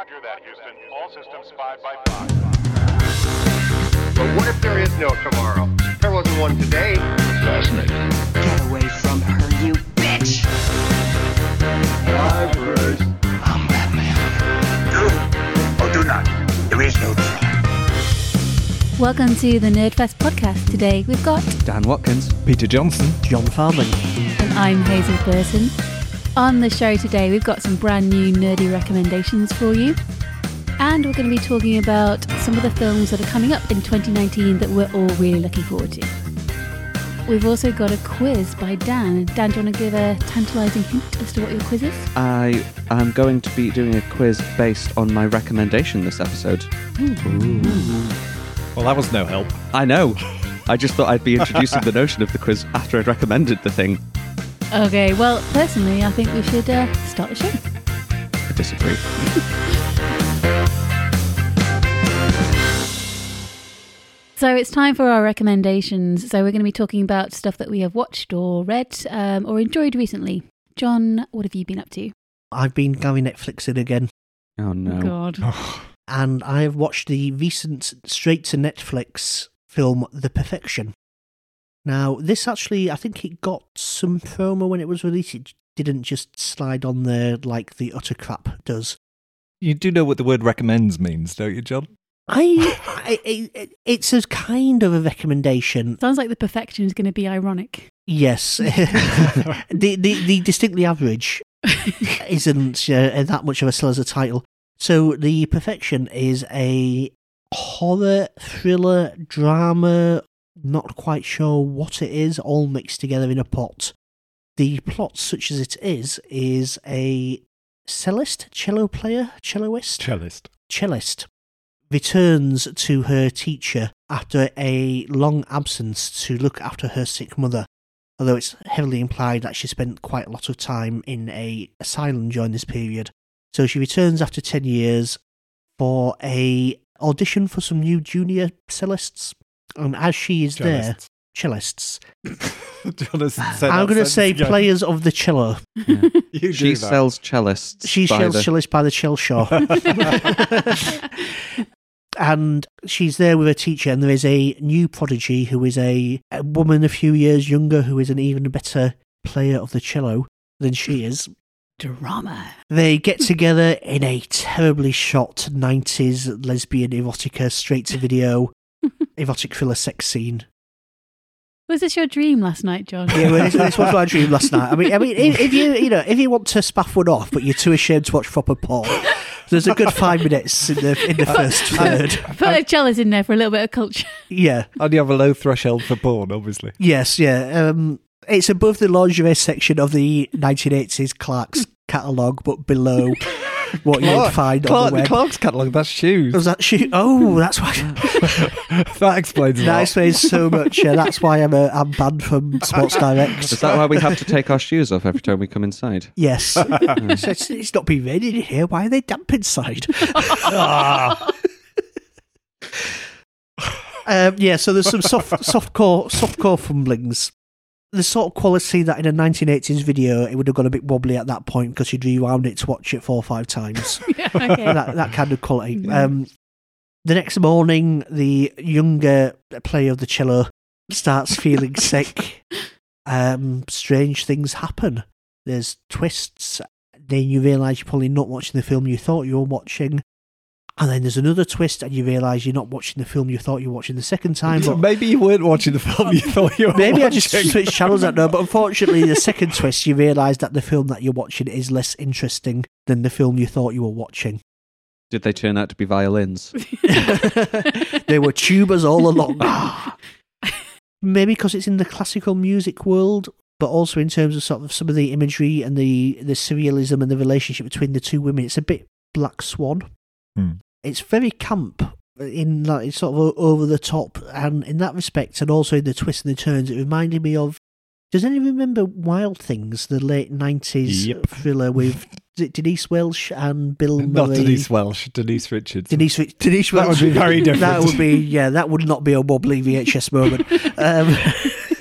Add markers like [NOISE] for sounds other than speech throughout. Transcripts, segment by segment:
Roger that, Houston. All systems 5 by 5. But what if there is no tomorrow? There wasn't one today. Fascinating. Get away from her, you bitch! I'm Batman. Do or do not. There is no try. Welcome to the Nerdfest podcast. Today we've got, Dan Watkins. Peter Johnson. John Farman. and I'm Hazel Burton. On the show today, we've got some brand new nerdy recommendations for you. And we're going to be talking about some of the films that are coming up in 2019 that we're all really looking forward to. We've also got a quiz by Dan. Dan, do you want to give a tantalising hint as to what your quiz is? I am going to be doing a quiz based on my recommendation this episode. Well, that was no help. I know. I just thought I'd be introducing the notion of the quiz after I'd recommended the thing. Okay, well, personally, I think we should uh, start the show. I disagree. So it's time for our recommendations. So we're going to be talking about stuff that we have watched or read um, or enjoyed recently. John, what have you been up to? I've been going Netflixing again, Oh no. God. and I have watched the recent straight to Netflix film The Perfection. Now, this actually, I think it got some promo when it was released. It didn't just slide on there like the utter crap does. You do know what the word recommends means, don't you, John? I, I, I it's a kind of a recommendation. Sounds like the perfection is going to be ironic. Yes, [LAUGHS] the, the the distinctly average [LAUGHS] isn't uh, that much of a sell as a title. So, The Perfection is a horror, thriller, drama, not quite sure what it is, all mixed together in a pot. The plot, such as it is, is a cellist, cello player, celloist, Cellist. cellist returns to her teacher after a long absence to look after her sick mother. Although it's heavily implied that she spent quite a lot of time in a asylum during this period. So she returns after 10 years for a audition for some new junior cellists. And as she is there, cellists. do you want to say I'm going to say again? players of the cello. [LAUGHS] You do She that. sells cellists. She sells the- cellists by the shell shore. [LAUGHS] [LAUGHS] and she's there with her teacher, and there is a new prodigy who is a, a woman a few years younger who is an even better player of the cello than she is. Drama. They get together in a terribly shot 90s lesbian erotica straight to video erotic thriller sex scene. Was this your dream last night, John? Yeah, well, this, this was my [LAUGHS] dream last night. I mean, I mean, if, if you you know if you want to spaff one off, but you're too ashamed to watch proper porn, there's a good five minutes in the in the uh, first uh, third. Uh, Put a chalice in there for a little bit of culture. Yeah. And you have a low threshold for porn, obviously. Yes, yeah. Um, it's above the lingerie section of the 1980s Clark's [LAUGHS] catalogue, but below what you would find on the web. Clark's catalogue, that's shoes. Was that shoe? Oh, that's why. [LAUGHS] that explains a that explains so much. Yeah, that's why I'm, a, I'm banned from [LAUGHS] Sports Direct. Is that why we have to take our shoes off every time we come inside? Yes. [LAUGHS] So it's, it's not been raining in here. Why are they damp inside? um, yeah, so there's some soft, softcore, softcore fumblings. The sort of quality that in a 1980s video it would have gone a bit wobbly at that point because you'd rewound it to watch it four or five times. [LAUGHS] yeah, okay. that that kind of quality. Um, the next morning, the younger player of the cello starts feeling [LAUGHS] sick. Um, strange things happen. There's twists. Then you realise you're probably not watching the film you thought you were watching. And then there's another twist, and you realise you're not watching the film you thought you were watching the second time. But [LAUGHS] Maybe you weren't watching the film you thought you were Maybe I just switched channels. I don't know, but unfortunately, the second [LAUGHS] twist, you realise that the film that you're watching is less interesting than the film you thought you were watching. Did they turn out to be violins? [LAUGHS] they were tubas all along. Maybe because it's in the classical music world, but also in terms of sort of some of the imagery and the the surrealism and the relationship between the two women. It's a bit Black Swan. Hmm. It's very camp in like it's sort of over the top, and in that respect, and also in the twists and the turns, it reminded me of. Does anyone remember Wild Things, the late nineties Yep. thriller with is it Denise Welch and Bill Not Denise Welch, Denise Richards. Denise, Denise That would be very different. That would be yeah. That would not be a wobbly VHS moment. [LAUGHS] Um,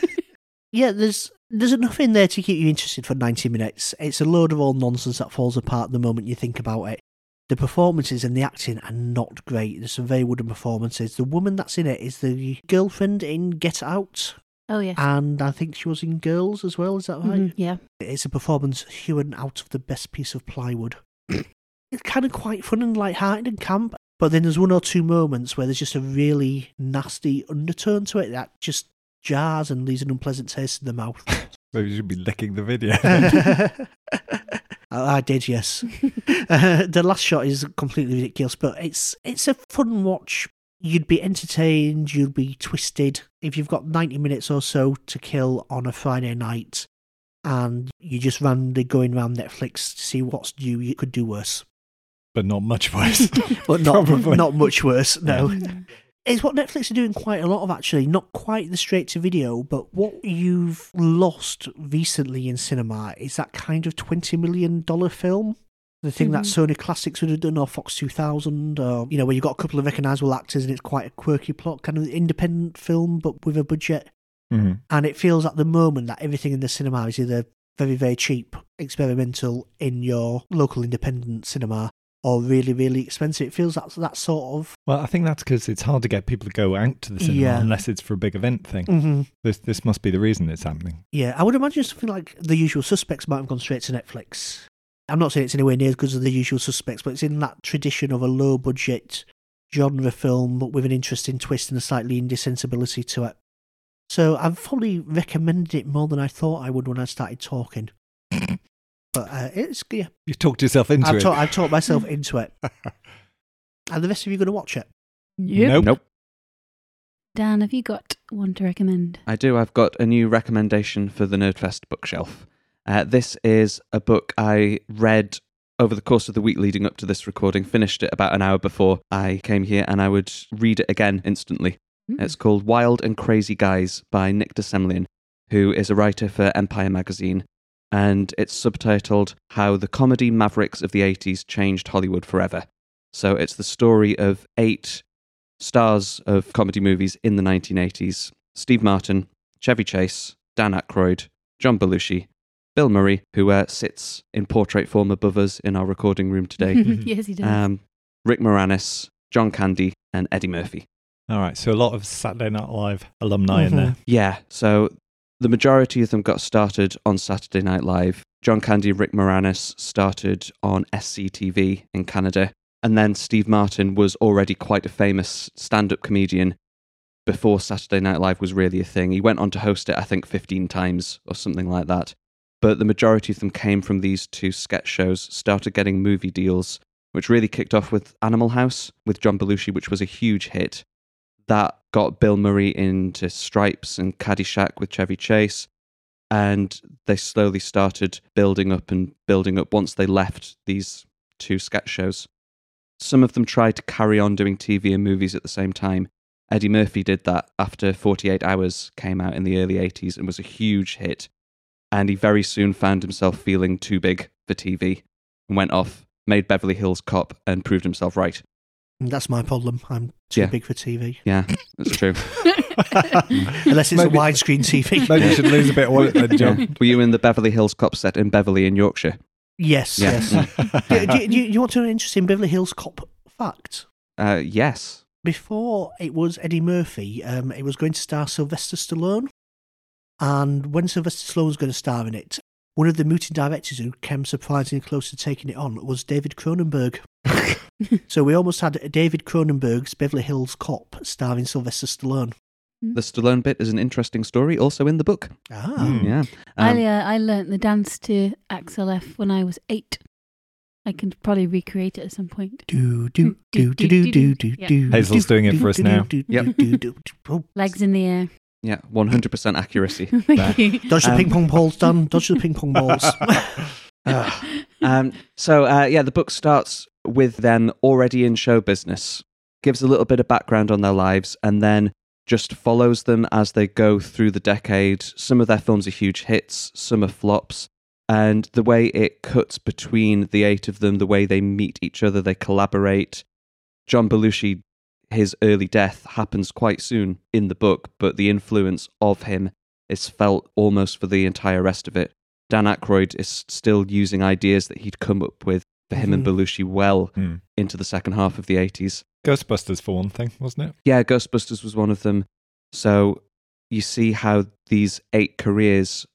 [LAUGHS] yeah, there's there's enough in there to keep you interested for ninety minutes. It's a load of old nonsense that falls apart the moment you think about it. The performances and the acting are not great. There's some very wooden performances. The woman that's in it is the girlfriend in Get Out, Oh yes. and I think she was in Girls as well. Is that right? Mhm, yeah. It's a performance hewn out of the best piece of plywood. [CLEARS THROAT] it's kind of quite fun and light-hearted and camp, but then there's one or two moments where there's just a really nasty undertone to it that just jars and leaves an unpleasant taste in the mouth. [LAUGHS] Maybe you should be licking the video. [LAUGHS] [LAUGHS] I, I did, yes. [LAUGHS] uh, the last shot is completely ridiculous, but it's it's a fun watch. You'd be entertained, you'd be twisted. If you've got 90 minutes or so to kill on a Friday night and you just randomly going around Netflix to see what's new, you could do worse. but not much worse. [LAUGHS] But not, [LAUGHS] Probably. not much worse, no. It's what Netflix are doing quite a lot of, actually. Not quite the straight to video, but what you've lost recently in cinema is that kind of $20 million film. The thing that Sony Classics would have done, or Fox 2000, or, you know, where you've got a couple of recognisable actors and it's quite a quirky plot, kind of independent film, but with a budget. Mhm. And it feels at the moment that everything in the cinema is either very, very cheap, experimental in your local independent cinema, or really, really expensive. It feels that that sort of. Well, I think that's because it's hard to get people to go out to the cinema Yeah. unless it's for a big event thing. Mhm. This this must be the reason it's happening. Yeah, I would imagine something like The Usual Suspects might have gone straight to Netflix. I'm not saying it's anywhere near as good as The Usual Suspects, but it's in that tradition of a low budget genre film, but with an interesting twist and a slightly indie sensibility to it. So I've probably recommended it more than I thought I would when I started talking. [LAUGHS] but uh, it's yeah, You talked yourself into I've, it. taught I've taught myself [LAUGHS] into it. And the rest of you going to watch it? Yep. Nope. Nope. Dan, have you got one to recommend? I do. I've got a new recommendation for the Nerdfest bookshelf. Uh, this is a book I read over the course of the week leading up to this recording. Finished it about an hour before I came here, and I would read it again instantly. Mm. It's called Wild and Crazy Guys by Nick de Semlyen, who is a writer for Empire magazine. And it's subtitled How the Comedy Mavericks of the 80s Changed Hollywood Forever. So it's the story of eight stars of comedy movies in the 1980s Steve Martin, Chevy Chase, Dan Aykroyd, John Belushi, Bill Murray, who uh, sits in portrait form above us in our recording room today, [LAUGHS] yes, he does. um, Rick Moranis, John Candy, and Eddie Murphy. All right, so a lot of Saturday Night Live alumni in Mhm. there. Yeah, so the majority of them got started on Saturday Night Live. John Candy and Rick Moranis started on SCTV in Canada. And then Steve Martin was already quite a famous stand up comedian before Saturday Night Live was really a thing. He went on to host it, I think, 15 times or something like that. But the majority of them came from these two sketch shows, started getting movie deals, which really kicked off with Animal House with John Belushi, which was a huge hit that got Bill Murray into Stripes and Caddyshack with Chevy Chase. And they slowly started building up and building up once they left these two sketch shows. Some of them tried to carry on doing TV and movies at the same time. Eddie Murphy did that after 48 Hours came out in the early 80s and was a huge hit. And he very soon found himself feeling too big for TV and went off, made Beverly Hills Cop, and proved himself right. And that's my problem. I'm too Yeah. big for TV. Yeah, that's true. [LAUGHS] Unless it's Maybe- a widescreen TV. [LAUGHS] Maybe you should lose a bit of wallet then, John. Were you in the Beverly Hills Cop set in Beverly in Yorkshire? Yes, Yeah. yes. do, do, do, you want to know an interesting Beverly Hills Cop fact? Uh, yes. Before it was Eddie Murphy, um, it was going to star Sylvester Stallone. And when Sylvester Stallone was going to star in it, one of the mutant directors who came surprisingly close to taking it on was David Cronenberg. so we almost had David Cronenberg's Beverly Hills Cop starring Sylvester Stallone. The Stallone bit is an interesting story, also in the book. Ah. Hmm. Yeah. I, Um, uh, I learnt the dance to Axel F when I was eight. I can probably recreate it at some point. Do do do do do do do Yeah. do. Hazel's doing it for us now. Yep. Oh, Legs in the air. Yeah, 100% accuracy. [LAUGHS] Thank you. Dodge the Um, ping pong balls, Dan. Dodge the ping pong balls. [LAUGHS] um, so, uh, yeah, the book starts with them already in show business, gives a little bit of background on their lives, and then just follows them as they go through the decade. Some of their films are huge hits, some are flops. And the way it cuts between the eight of them, the way they meet each other, they collaborate. John Belushi, his early death happens quite soon in the book, but the influence of him is felt almost for the entire rest of it. Dan Aykroyd is still using ideas that he'd come up with for him and Mhm. Belushi well Hmm. into the second half of the 80s. Ghostbusters, for one thing, wasn't it? Yeah, Ghostbusters was one of them. So you see how these eight careers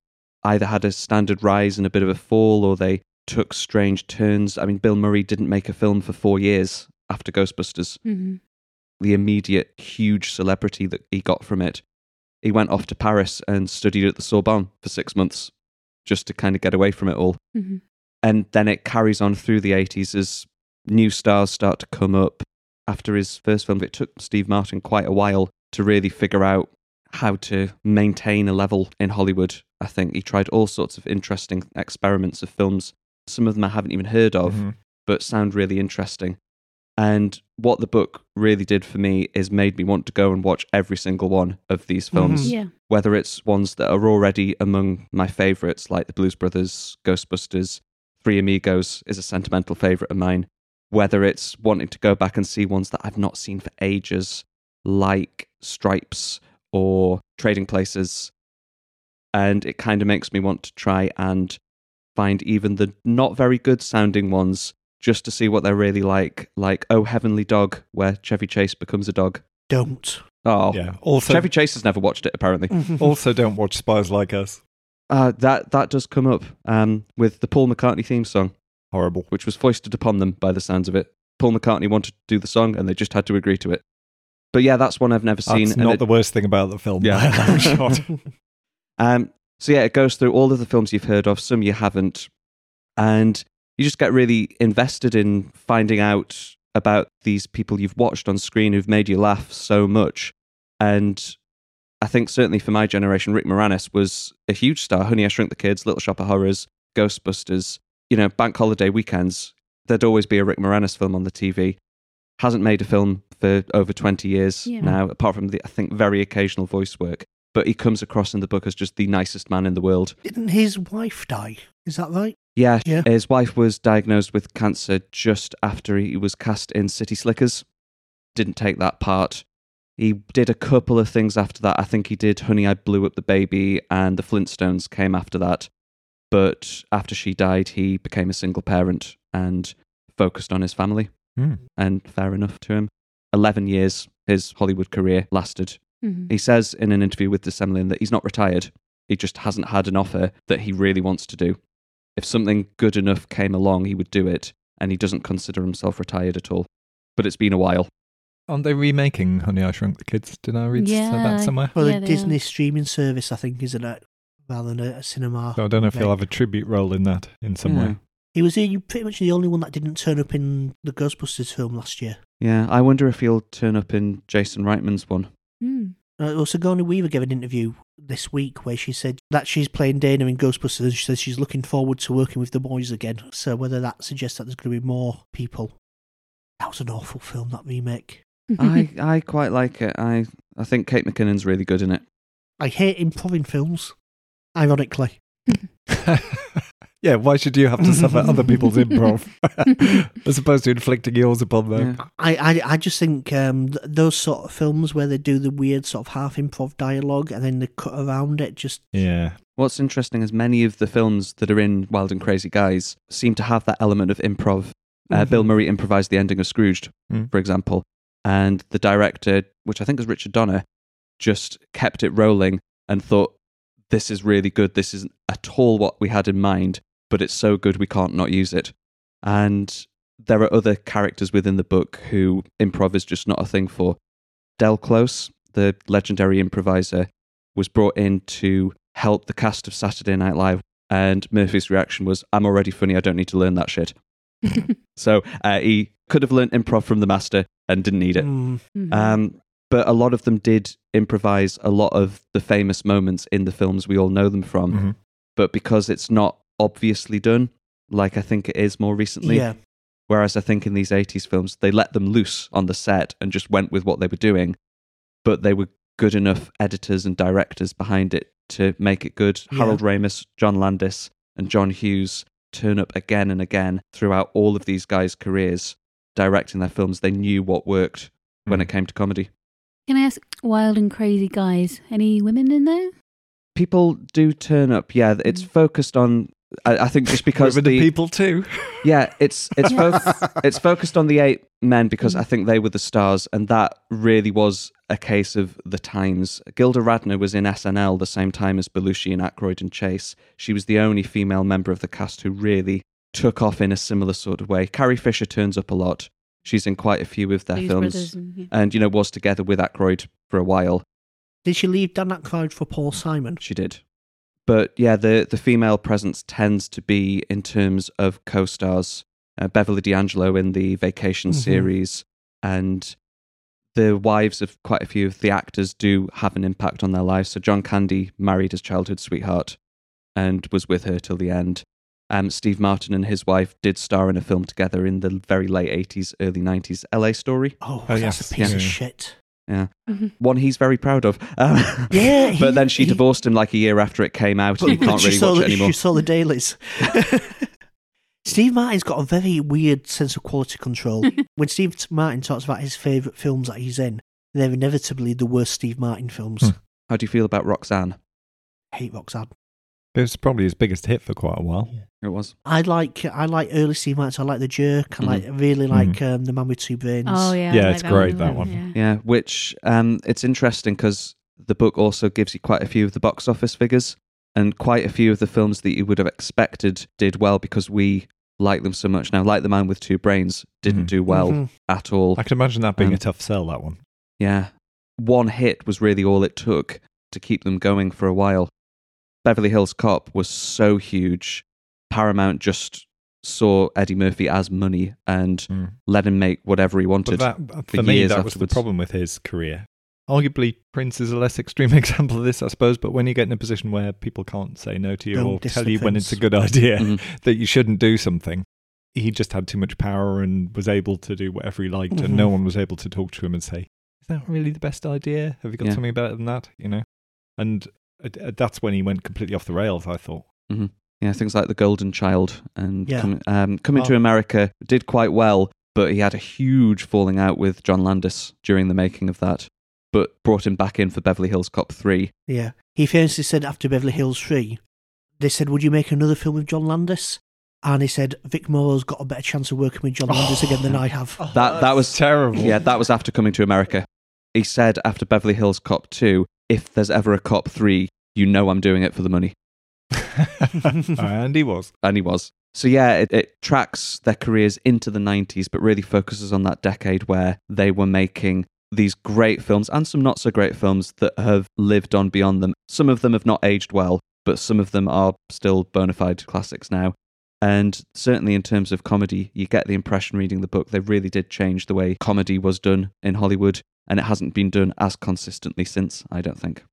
either had a standard rise and a bit of a fall, or they took strange turns. I mean, Bill Murray didn't make a film for four years after Ghostbusters. Mhm. The immediate huge celebrity that he got from it. He went off to Paris and studied at the Sorbonne for six months just to kind of get away from it all. Mhm. And then it carries on through the 80s as new stars start to come up. After his first film, it took Steve Martin quite a while to really figure out how to maintain a level in Hollywood. I think he tried all sorts of interesting experiments of films. Some of them I haven't even heard of, Mhm. but sound really interesting. And what the book really did for me is made me want to go and watch every single one of these mm-hmm. films Yeah. whether it's ones that are already among my favorites, like the Blues Brothers, Ghostbusters, Three Amigos is a sentimental favorite of mine, whether it's wanting to go back and see ones that I've not seen for ages, like Stripes or Trading Places. And it kind of makes me want to try and find even the not very good sounding ones just to see what they're really like, like Oh Heavenly Dog, where Chevy Chase becomes a dog. Don't. Oh, Yeah. Also, Chevy Chase has never watched it, apparently. [LAUGHS] [LAUGHS] also don't watch Spies Like Us. Uh, that that does come up um, with the Paul McCartney theme song, Horrible. which was foisted upon them by the sounds of it. Paul McCartney wanted to do the song, and they just had to agree to it. But yeah, that's one I've never seen. That's and not it- the worst thing about the film. Yeah. by [LAUGHS] shot. um, so yeah, it goes through all of the films you've heard of, some you haven't, and you just get really invested in finding out about these people you've watched on screen who've made you laugh so much. And I think certainly for my generation, Rick Moranis was a huge star. Honey, I Shrunk the Kids, Little Shop of Horrors, Ghostbusters. You know, bank holiday weekends, there'd always be a Rick Moranis film on the TV. Hasn't made a film for over 20 years Yeah. now, apart from the, I think, very occasional voice work. But he comes across in the book as just the nicest man in the world. Didn't his wife die? Is that right? Yeah, Yeah. his wife was diagnosed with cancer just after he was cast in City Slickers. Didn't take that part. He did a couple of things after that. I think he did Honey, I Blew Up the Baby, and The Flintstones came after that. But after she died, he became a single parent and focused on his family. Hmm. And fair enough to him. 11 years his Hollywood career lasted. Mhm. He says in an interview with de Semlyen that he's not retired. He just hasn't had an offer that he really wants to do. If something good enough came along, he would do it, and he doesn't consider himself retired at all. But it's been a while. Aren't they remaking Honey, I Shrunk the Kids? Did I read Yeah. that somewhere? Well, Yeah, the Disney are. streaming service, I think, isn't it? Rather than a, a cinema. So I don't know if he'll have a tribute role in that in some yeah. way. He was the, pretty much the only one that didn't turn up in the Ghostbusters film last year. Yeah, I wonder if he'll turn up in Jason Reitman's one. Mm. Uh, well, Sigourney Weaver gave an interview this week where she said that she's playing Dana in Ghostbusters. And she says she's looking forward to working with the boys again. So whether that suggests that there's going to be more people. That was an awful film, that remake. [LAUGHS] I, I quite like it. I, I think Kate McKinnon's really good in it. I hate improv in films, ironically. [LAUGHS] yeah, why should you have to suffer other [LAUGHS] people's improv [LAUGHS] as opposed to inflicting yours upon them? Yeah. I, I, I just think um, th- those sort of films where they do the weird sort of half improv dialogue and then they cut around it just Yeah. What's interesting is many of the films that are in Wild and Crazy Guys seem to have that element of improv. Uh, Bill Mhm. Murray improvised the ending of Scrooged, Mm. for example, and the director, which I think is Richard Donner, just kept it rolling and thought, "This is really good. This isn't at all what we had in mind, but it's so good we can't not use it." And there are other characters within the book who improv is just not a thing for. Del Close, the legendary improviser, was brought in to help the cast of Saturday Night Live, and Murphy's reaction was, "I'm already funny. I don't need to learn that shit." [LAUGHS] So uh, he could have learned improv from the master and didn't need it. Mm, Mhm. Um, but a lot of them did improvise a lot of the famous moments in the films we all know them from. Mhm. But because it's not obviously done, like I think it is more recently, yeah. whereas I think in these 80s films, they let them loose on the set and just went with what they were doing. But they were good enough editors and directors behind it to make it good. Yeah. Harold Ramis, John Landis, and John Hughes turn up again and again throughout all of these guys' careers directing their films. They knew what worked when Mm. it came to comedy. Can I ask, wild and crazy guys, any women in there? People do turn up, yeah. It's Mm. focused on I, I think just because With the people too. [LAUGHS] Yeah, it's it's [LAUGHS] fo- it's focused on the eight men because I think they were the stars, and that really was a case of the times. Gilda Radner was in SNL the same time as Belushi and Aykroyd and Chase. She was the only female member of the cast who really took off in a similar sort of way. Carrie Fisher turns up a lot. She's in quite a few of their Blues films, and- yeah. and you know was together with Aykroyd for a while. Did she leave Dan Aykroyd for Paul Simon? She did. But yeah, the, the female presence tends to be in terms of co stars. Uh, Beverly D'Angelo in the Vacation Mhm. series, and the wives of quite a few of the actors do have an impact on their lives. So John Candy married his childhood sweetheart and was with her till the end. Um, Steve Martin and his wife did star in a film together in the very late 80s, early 90s LA story. Oh, Oh, that's yes, a piece yeah. of shit. Yeah. Mhm. One he's very proud of. Um, Yeah, [LAUGHS] he- but then she he- divorced him like a year after it came out, and you [LAUGHS] can't really saw watch the, it anymore. She saw the dailies. [LAUGHS] Steve Martin's got a very weird sense of quality control. when Steve Martin talks about his favourite films that he's in, they're inevitably the worst Steve Martin films. Hmm. How do you feel about Roxanne? hate Roxanne. It was probably his biggest hit for quite a while. It was. I like I like early Steve Martin. I like The Jerk. I Mhm. like really like um, The Man with Two Brains. Oh yeah, Yeah, like it's that great, as that one. yeah. Yeah, which um, it's interesting because the book also gives you quite a few of the box office figures, and quite a few of the films that you would have expected did well because we like them so much now. Like The Man with Two Brains didn't Mhm. do well at all. I can imagine that being Um, a tough sell, that one. Yeah. One hit was really all it took to keep them going for a while. Beverly Hills Cop was so huge. Paramount just saw Eddie Murphy as money and Mm. let him make whatever he wanted. That, for for me, years that was the problem with his career. Arguably, Prince is a less extreme [LAUGHS] example of this, I suppose. But when you get in a position where people can't say no to you Don't or tell the you when it's a good idea [LAUGHS] Mhm. [LAUGHS] that you shouldn't do something, he just had too much power and was able to do whatever he liked, Mhm. and no one was able to talk to him and say, "Is that really the best idea? Have you got Yeah. something better than that?" You know, and uh, uh, that's when he went completely off the rails. I thought. Yeah, things like The Golden Child and Yeah. Com- um, Coming to Oh. America did quite well, but he had a huge falling out with John Landis during the making of that, but brought him back in for Beverly Hills Cop 3. Yeah. He famously said after Beverly Hills 3, they said, Would you make another film with John Landis? And he said, Vic Morrow's got a better chance of working with John Landis again than I have. That that was terrible. Yeah, that was after Coming to America. He said after Beverly Hills Cop 2, if there's ever a Cop 3, you know I'm doing it for the money. [LAUGHS] and he was. And he was. So yeah, it, it tracks their careers into the 90s, but really focuses on that decade where they were making these great films and some not so great films that have lived on beyond them. Some of them have not aged well, but some of them are still bona fide classics now. And certainly in terms of comedy, you get the impression reading the book, they really did change the way comedy was done in Hollywood, and it hasn't been done as consistently since, I don't think.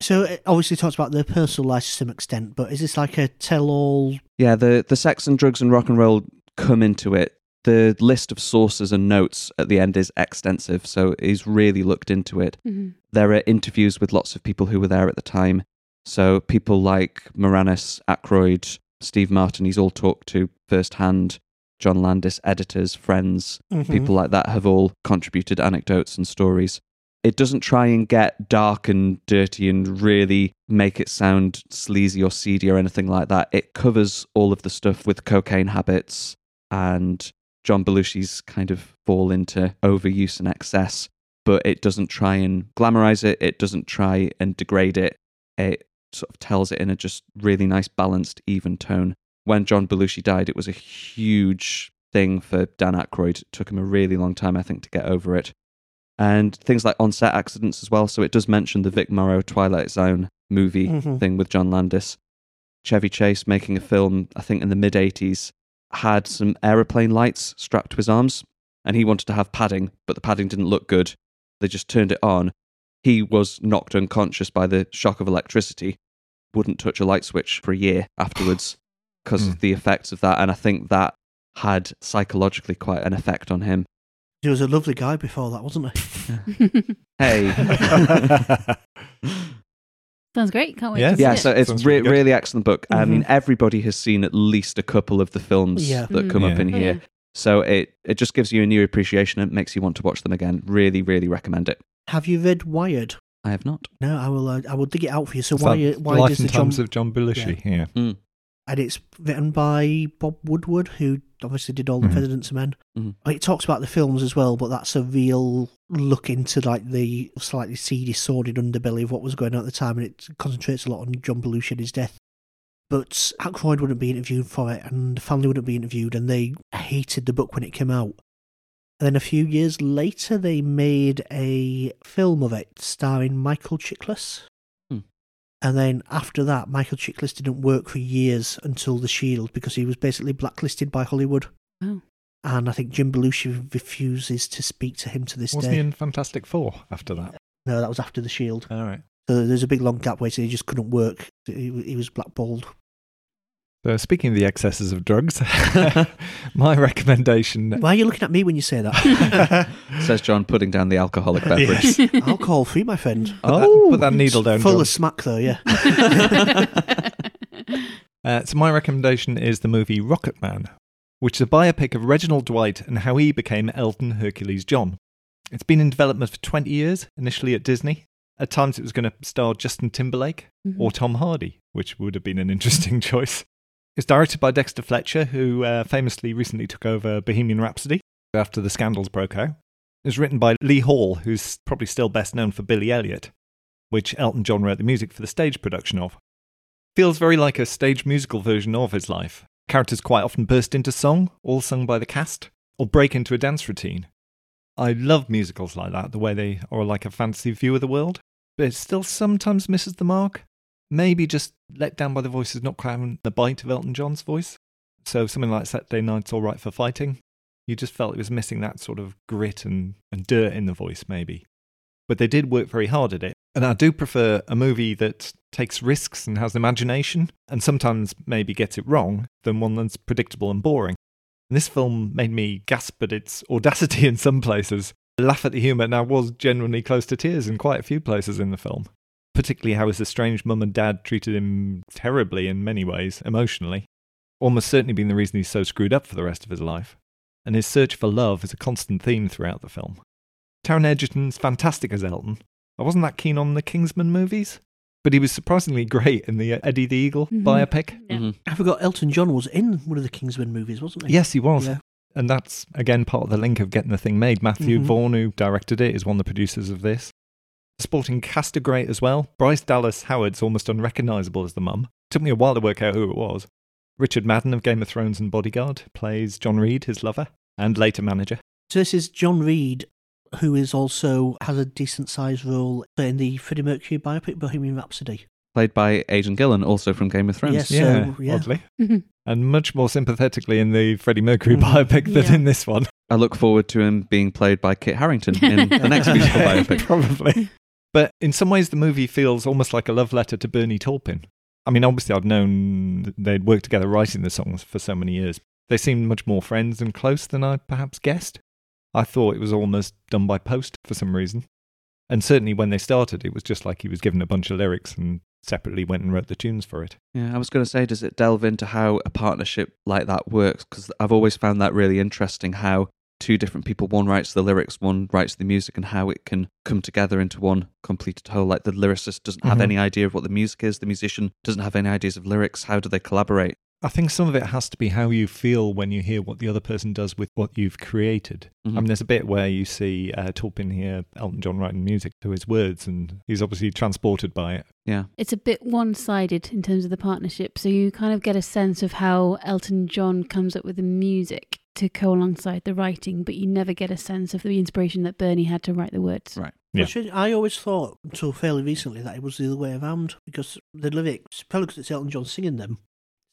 So it obviously talks about their personal lives to some extent, but is this like a tell all? Yeah, the, the sex and drugs and rock and roll come into it. The list of sources and notes at the end is extensive, so he's really looked into it. Mhm. There are interviews with lots of people who were there at the time. So people like Moranis, Aykroyd, Steve Martin, he's all talked to firsthand. John Landis, editors, friends, Mhm. people like that have all contributed anecdotes and stories. It doesn't try and get dark and dirty and really make it sound sleazy or seedy or anything like that. It covers all of the stuff with cocaine habits and John Belushi's kind of fall into overuse and excess, but it doesn't try and glamorize it. It doesn't try and degrade it. It sort of tells it in a just really nice, balanced, even tone. When John Belushi died, it was a huge thing for Dan Aykroyd. It took him a really long time, I think, to get over it. And things like on-set accidents as well. So it does mention the Vic Morrow Twilight Zone movie Mhm. thing with John Landis. Chevy Chase making a film, I think in the mid 80s, had some aeroplane lights strapped to his arms, and he wanted to have padding, but the padding didn't look good. They just turned it on. He was knocked unconscious by the shock of electricity, wouldn't touch a light switch for a year afterwards [SIGHS] because of the effects of that. And I think that had psychologically quite an effect on him. He was a lovely guy before that, wasn't he? [LAUGHS] Hey. [LAUGHS] Sounds great. Can't wait Yeah. to see yeah, it. so it's re- really good. really excellent book. I mean, Mhm. everybody has seen at least a couple of the films Yeah. that Mm. come up Yeah. in Oh, here. yeah. So it, it just gives you a new appreciation and makes you want to watch them again. Really, really recommend it. Have you read Wired? I have not. No, I will. Uh, I will dig it out for you. So Is that Wired, the Wired Life is and the John. Times of John Belushi. Yeah. And it's written by Bob Woodward, who obviously did all the Mhm. President's Men. Mhm. It talks about the films as well, but that's a real look into like the slightly seedy, sordid underbelly of what was going on at the time, and it concentrates a lot on John Belushi and his death. But Aykroyd wouldn't be interviewed for it, and the family wouldn't be interviewed, and they hated the book when it came out. And then a few years later, they made a film of it starring Michael Chiklis. And then after that, Michael Chiklis didn't work for years until The Shield because he was basically blacklisted by Hollywood. Oh. And I think Jim Belushi refuses to speak to him to this Wasn't day. he in Fantastic Four after that? No, that was after The Shield. All right. So there's a big long gap where he just couldn't work. He, he was blackballed. So speaking of the excesses of drugs, [LAUGHS] my recommendation. Why are you looking at me when you say that? [LAUGHS] Says John, putting down the alcoholic beverage. [LAUGHS] Alcohol free, my friend. Put that, put that needle down. Full John. of smack, though, yeah. Uh, so my recommendation is the movie Rocketman, which is a biopic of Reginald Dwight and how he became Elton Hercules John. It's been in development for 20 years, initially at Disney. At times it was going to star Justin Timberlake Mhm. or Tom Hardy, which would have been an interesting choice. It's directed by Dexter Fletcher, who uh, famously recently took over Bohemian Rhapsody after the scandals broke out. It's written by Lee Hall, who's probably still best known for Billy Elliot, which Elton John wrote the music for the stage production of. Feels very like a stage musical version of his life. Characters quite often burst into song, all sung by the cast, or break into a dance routine. I love musicals like that, the way they are like a fantasy view of the world, but it still sometimes misses the mark. Maybe just let down by the voices not having the bite of Elton John's voice. So something like Saturday Night's All Right for Fighting, you just felt it was missing that sort of grit and, and dirt in the voice, maybe. But they did work very hard at it. And I do prefer a movie that takes risks and has imagination, and sometimes maybe gets it wrong, than one that's predictable and boring. And this film made me gasp at its audacity [LAUGHS] in some places, laugh at the humour, and I was genuinely close to tears in quite a few places in the film. Particularly how his estranged mum and dad treated him terribly in many ways, emotionally. Almost certainly been the reason he's so screwed up for the rest of his life. And his search for love is a constant theme throughout the film. Taron Egerton's fantastic as Elton. I wasn't that keen on the Kingsman movies, but he was surprisingly [LAUGHS] great in the Eddie the Eagle Mhm. biopic. Yeah. Mhm. I forgot Elton John was in one of the Kingsman movies, wasn't he? Yes, he was. Yeah. And that's, again, part of the link of getting the thing made. Matthew Mhm. Vaughan, who directed it, is one of the producers of this. The supporting cast are great as well. Bryce Dallas Howard's almost unrecognisable as the mum. Took me a while to work out who it was. Richard Madden of Game of Thrones and Bodyguard plays John Reid, his lover, and later manager. So this is John Reid, who is also has a decent sized role in the Freddie Mercury biopic Bohemian Rhapsody. Played by Aidan Gillen, also from Game of Thrones. Yes. yeah, So, yeah. oddly. [LAUGHS] Mhm. And much more sympathetically in the Freddie Mercury Mhm. biopic than Yeah. in this one. I look forward to him being played by Kit Harington [LAUGHS] in the next musical [LAUGHS] biopic. Probably. But in some ways, the movie feels almost like a love letter to Bernie Taupin. I mean, obviously, I'd known they'd worked together writing the songs for so many years. They seemed much more friends and close than I perhaps guessed. I thought it was almost done by post for some reason. And certainly when they started, it was just like he was given a bunch of lyrics and separately went and wrote the tunes for it. Yeah, I was going to say, does it delve into how a partnership like that works? Because I've always found that really interesting how two different people, one writes the lyrics, one writes the music, and how it can come together into one completed whole. Like the lyricist doesn't have Mhm. any idea of what the music is, the musician doesn't have any ideas of lyrics. How do they collaborate? I think some of it has to be how you feel when you hear what the other person does with what you've created. I Mhm. mean, there's a bit where you see uh, Taupin here, Elton John writing music to his words, and he's obviously transported by it. Yeah. It's a bit one sided in terms of the partnership. So you kind of get a sense of how Elton John comes up with the music to go alongside the writing, but you never get a sense of the inspiration that Bernie had to write the words. Right. Yeah. Which I always thought until fairly recently that it was the other way around because the lyrics, probably because it's Elton John singing them,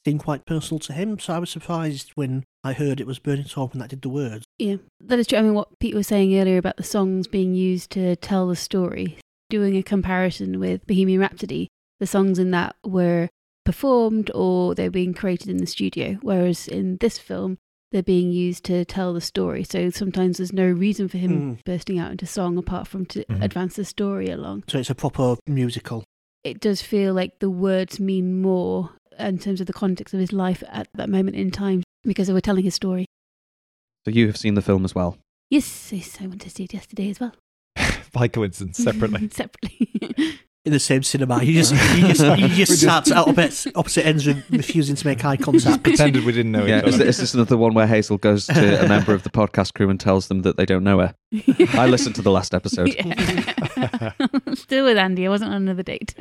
seem quite personal to him. So I was surprised when I heard it was Bernie Taupin that did the words. Yeah, that is true. I mean, what Pete was saying earlier about the songs being used to tell the story, doing a comparison with Bohemian Rhapsody, the songs in that were performed or they're being created in the studio, whereas in this film, they're being used to tell the story. So sometimes there's no reason for him Mm. bursting out into song apart from to Mhm. advance the story along. So it's a proper musical. It does feel like the words mean more in terms of the context of his life at that moment in time because they were telling his story. So you have seen the film as well. Yes, yes, I went to see it yesterday as well. [LAUGHS] by coincidence, separately. [LAUGHS] Separately. [LAUGHS] in the same cinema. You just [LAUGHS] you just you just sat at opposite, opposite ends, re- refusing to make eye contact. Pretended we didn't know Yeah, each is, other. is this another one where Hazel goes to a [LAUGHS] member of the podcast crew and tells them that they don't know her? I listened to the last episode. [LAUGHS] Yeah. Still with Andy. I wasn't on another date.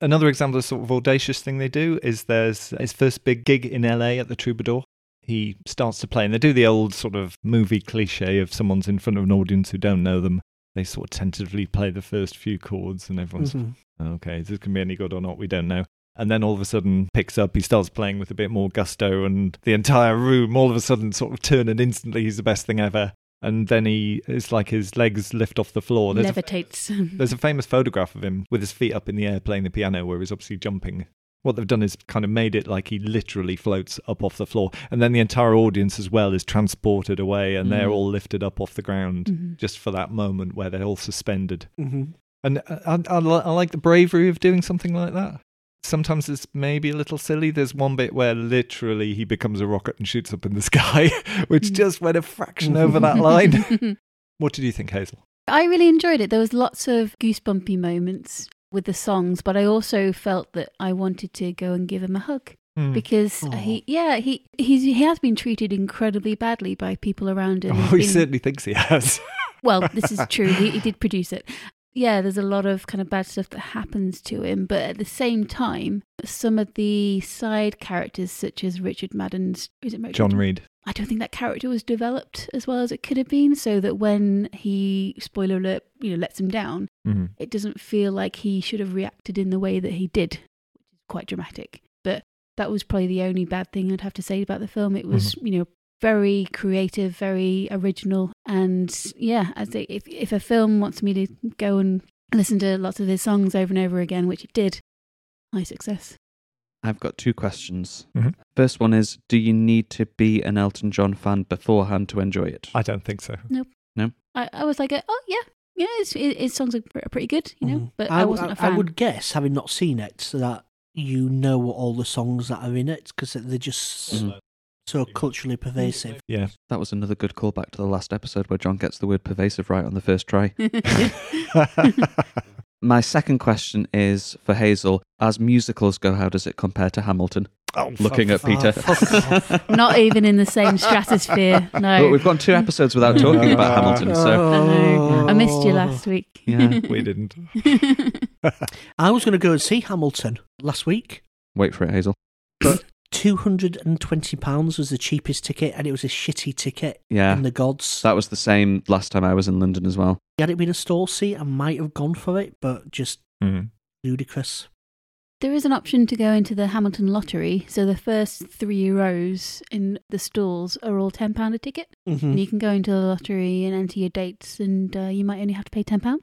Another example of sort of audacious thing they do is there's his first big gig in LA at the Troubadour. He starts to play, and they do the old sort of movie cliche of someone's in front of an audience who don't know them. They sort of tentatively play the first few chords, and everyone's Mhm. okay, is this going to be any good or not? We don't know. And then all of a sudden picks up, he starts playing with a bit more gusto, and the entire room all of a sudden sort of turn, and instantly he's the best thing ever. And then he, it's like his legs lift off the floor. There's a, Levitates. there's a famous photograph of him with his feet up in the air playing the piano where he's obviously jumping. What they've done is kind of made it like he literally floats up off the floor. And then the entire audience as well is transported away and they're Mm. all lifted up off the ground Mhm. just for that moment where they're all suspended. Mhm. And I, I, I I like the bravery of doing something like that. Sometimes it's maybe a little silly. There's one bit where literally he becomes a rocket and shoots up in the [LAUGHS] sky, which Mm. just went a fraction over that line. [LAUGHS] What did you think, Hazel? I really enjoyed it. There was lots of goosebumpy moments with the songs, but I also felt that I wanted to go and give him a hug Hmm. because Aw. he, yeah, he he's, he has been treated incredibly badly by people around him. Oh, he been- certainly thinks he has. [LAUGHS] well, this is [LAUGHS] true. He, he did produce it. Yeah, there's a lot of kind of bad stuff that happens to him, but at the same time, some of the side characters, such as Richard Madden's, is it Richard? John Reid. I don't think that character was developed as well as it could have been, so that when he, spoiler alert, you know, lets him down, Mhm. it doesn't feel like he should have reacted in the way that he did, which is quite dramatic. But that was probably the only bad thing I'd have to say about the film. It was, you know, very creative, very original, and yeah, as they, if if a film wants me to go and listen to lots of his songs over and over again, which it did, high success. I've got two questions. Mhm. First one is Do you need to be an Elton John fan beforehand to enjoy it? I don't think so. Nope. No. I, I was like, oh yeah, yeah, his, his songs are pre- pretty good, you know, Mhm. but I, I, wasn't a I fan. I would guess, having not seen it, that you know all the songs that are in it because they're just Mhm so culturally pervasive. Yeah. That was another good callback to the last episode where John gets the word pervasive right on the first try. [LAUGHS] [LAUGHS] My second question is for Hazel. As musicals go, how does it compare to Hamilton? Oh, Looking at Peter. [LAUGHS] Not even in the same stratosphere. No. But we've gone two episodes without talking about Hamilton, so. I. I missed you last week. Yeah. we didn't. I was going to go and see Hamilton last week. Wait for it, Hazel. But £220 was the cheapest ticket, and it was a shitty ticket. Yeah. In the gods. That was the same last time I was in London as well. Had it been a stall seat, I might have gone for it, but just mm-hmm. ludicrous. There is an option to go into the Hamilton lottery. So the first three rows in the stalls are all £10 a ticket. Mm-hmm. And you can go into the lottery and enter your dates, and uh, you might only have to pay £10.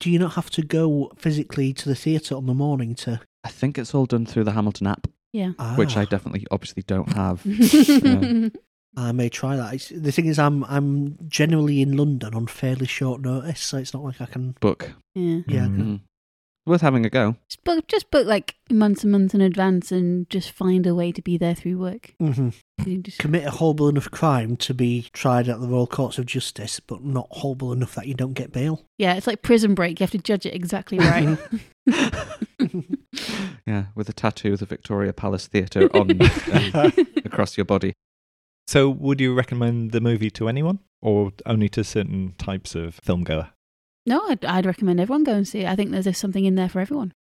Do you not have to go physically to the theatre on the morning to. I think it's all done through the Hamilton app. Yeah. which Ah. I definitely obviously don't have. [LAUGHS] Yeah. I may try that. It's, the thing is, I'm I'm generally in London on fairly short notice, so it's not like I can. Book. yeah. Yeah, Mm. Mm. Worth having a go. Just book, just book like months and months in advance, and just find a way to be there through work. You just- commit a horrible enough crime to be tried at the Royal Courts of Justice, but not horrible enough that you don't get bail. yeah, it's like Prison Break. You have to judge it exactly right. [LAUGHS] [LAUGHS] Yeah, with a tattoo of the Victoria Palace Theatre [LAUGHS] on um, across your body. So, would you recommend the movie to anyone, or only to certain types of film goer? no, I'd, I'd recommend everyone go and see it. I think there's something in there for everyone.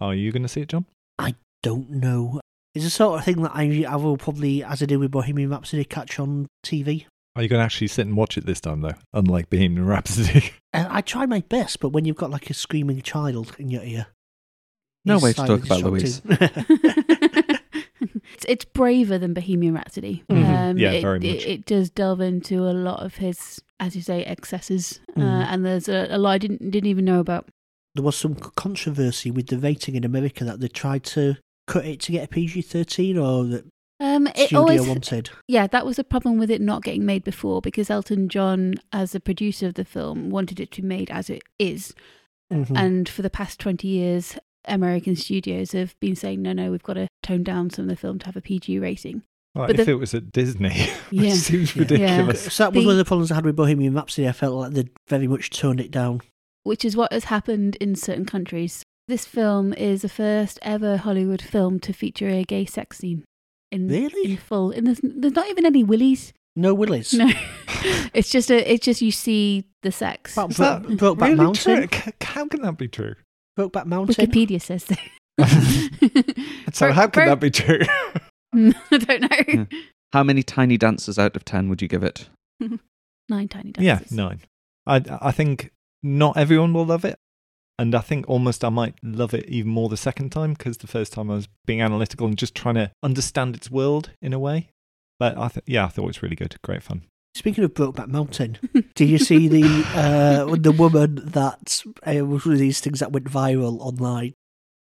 Are you going to see it, John? I don't know. It's the sort of thing that I I will probably, as I do with Bohemian Rhapsody, catch on TV. Are you going to actually sit and watch it this time, though? Unlike Bohemian Rhapsody. And [LAUGHS] I try my best, but when you've got like a screaming child in your ear, No way to talk about Louise. it's, it's braver than Bohemian Rhapsody. Mhm. Um, Yeah, it, very much. It, does delve into a lot of his, as you say, excesses, uh, Mhm. and there's a, a lot I didn't didn't even know about. there was some controversy with the rating in America that they tried to cut it to get a PG thirteen, or that Um, it studio always, wanted. yeah, that was a problem with it not getting made before because Elton John, as the producer of the film, wanted it to be made as it is, Mhm. and for the past twenty years. American studios have been saying, no, no, we've got to tone down some of the film to have a PG rating. Well, But if the- it was at Disney, [LAUGHS] Yeah. which seems Yeah. ridiculous. So that was The- one of the problems I had with Bohemian Rhapsody. I felt like they'd very much toned it down. which is what has happened in certain countries. This film is the first ever Hollywood film to feature a gay sex scene. In, Really? In full. And there's, there's not even any willies. No willies. No. [LAUGHS] it's just a. It's just you see the sex. But Is that Brokeback really Mountain. true? How can that be true? Brokeback Mountain. Wikipedia says [LAUGHS] so. So Bro- how can bro- that be true? [LAUGHS] [LAUGHS] I don't know. Yeah. How many tiny dancers out of 10 would you give it? Nine tiny dancers. yeah, nine. I I think not everyone will love it, and I think almost I might love it even more the second time because the first time I was being analytical and just trying to understand its world in a way. But I th- yeah, I thought it was really good, great fun. Speaking of Brokeback Mountain, [LAUGHS] did you see the uh, the woman that uh, was one of these things that went viral online,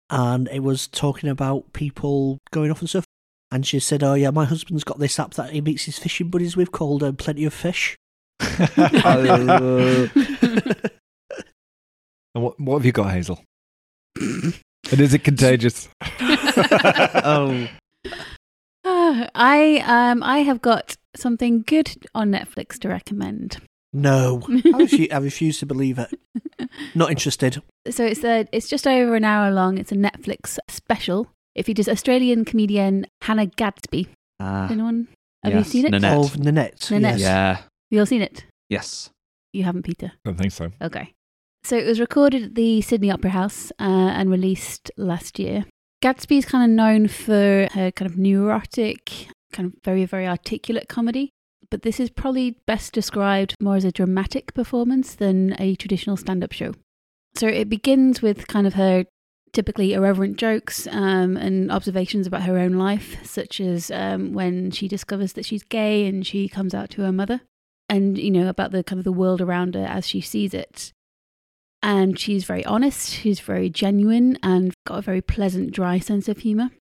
and it was talking about people going off and stuff, and she said, "Oh yeah, my husband's got this app that he meets his fishing buddies with called uh, Plenty of Fish." Uh, [LAUGHS] And what what have you got, Hazel? [LAUGHS] and is it contagious? oh. Ah, I um I have got something good on Netflix to recommend. No, [LAUGHS] I, refu- I refuse to believe it. Not [LAUGHS] interested. So it's a, it's just over an hour long. It's a Netflix special. It features Australian comedian Hannah Gadsby. Ah, Anyone? Have yes, you seen it? Nanette. Of Nanette. Nanette. yes. yeah. You all seen it? Yes. You haven't, Peter. I don't think so. Okay. So it was recorded at the Sydney Opera House uh, and released last year. Gadsby is kind of known for her kind of neurotic, kind of very, very articulate comedy. But this is probably best described more as a dramatic performance than a traditional stand up show. So it begins with kind of her typically irreverent jokes um, and observations about her own life, such as um, when she discovers that she's gay and she comes out to her mother, and you know about the kind of the world around her as she sees it. And she's very honest, she's very genuine, and got a very pleasant, dry sense of humor.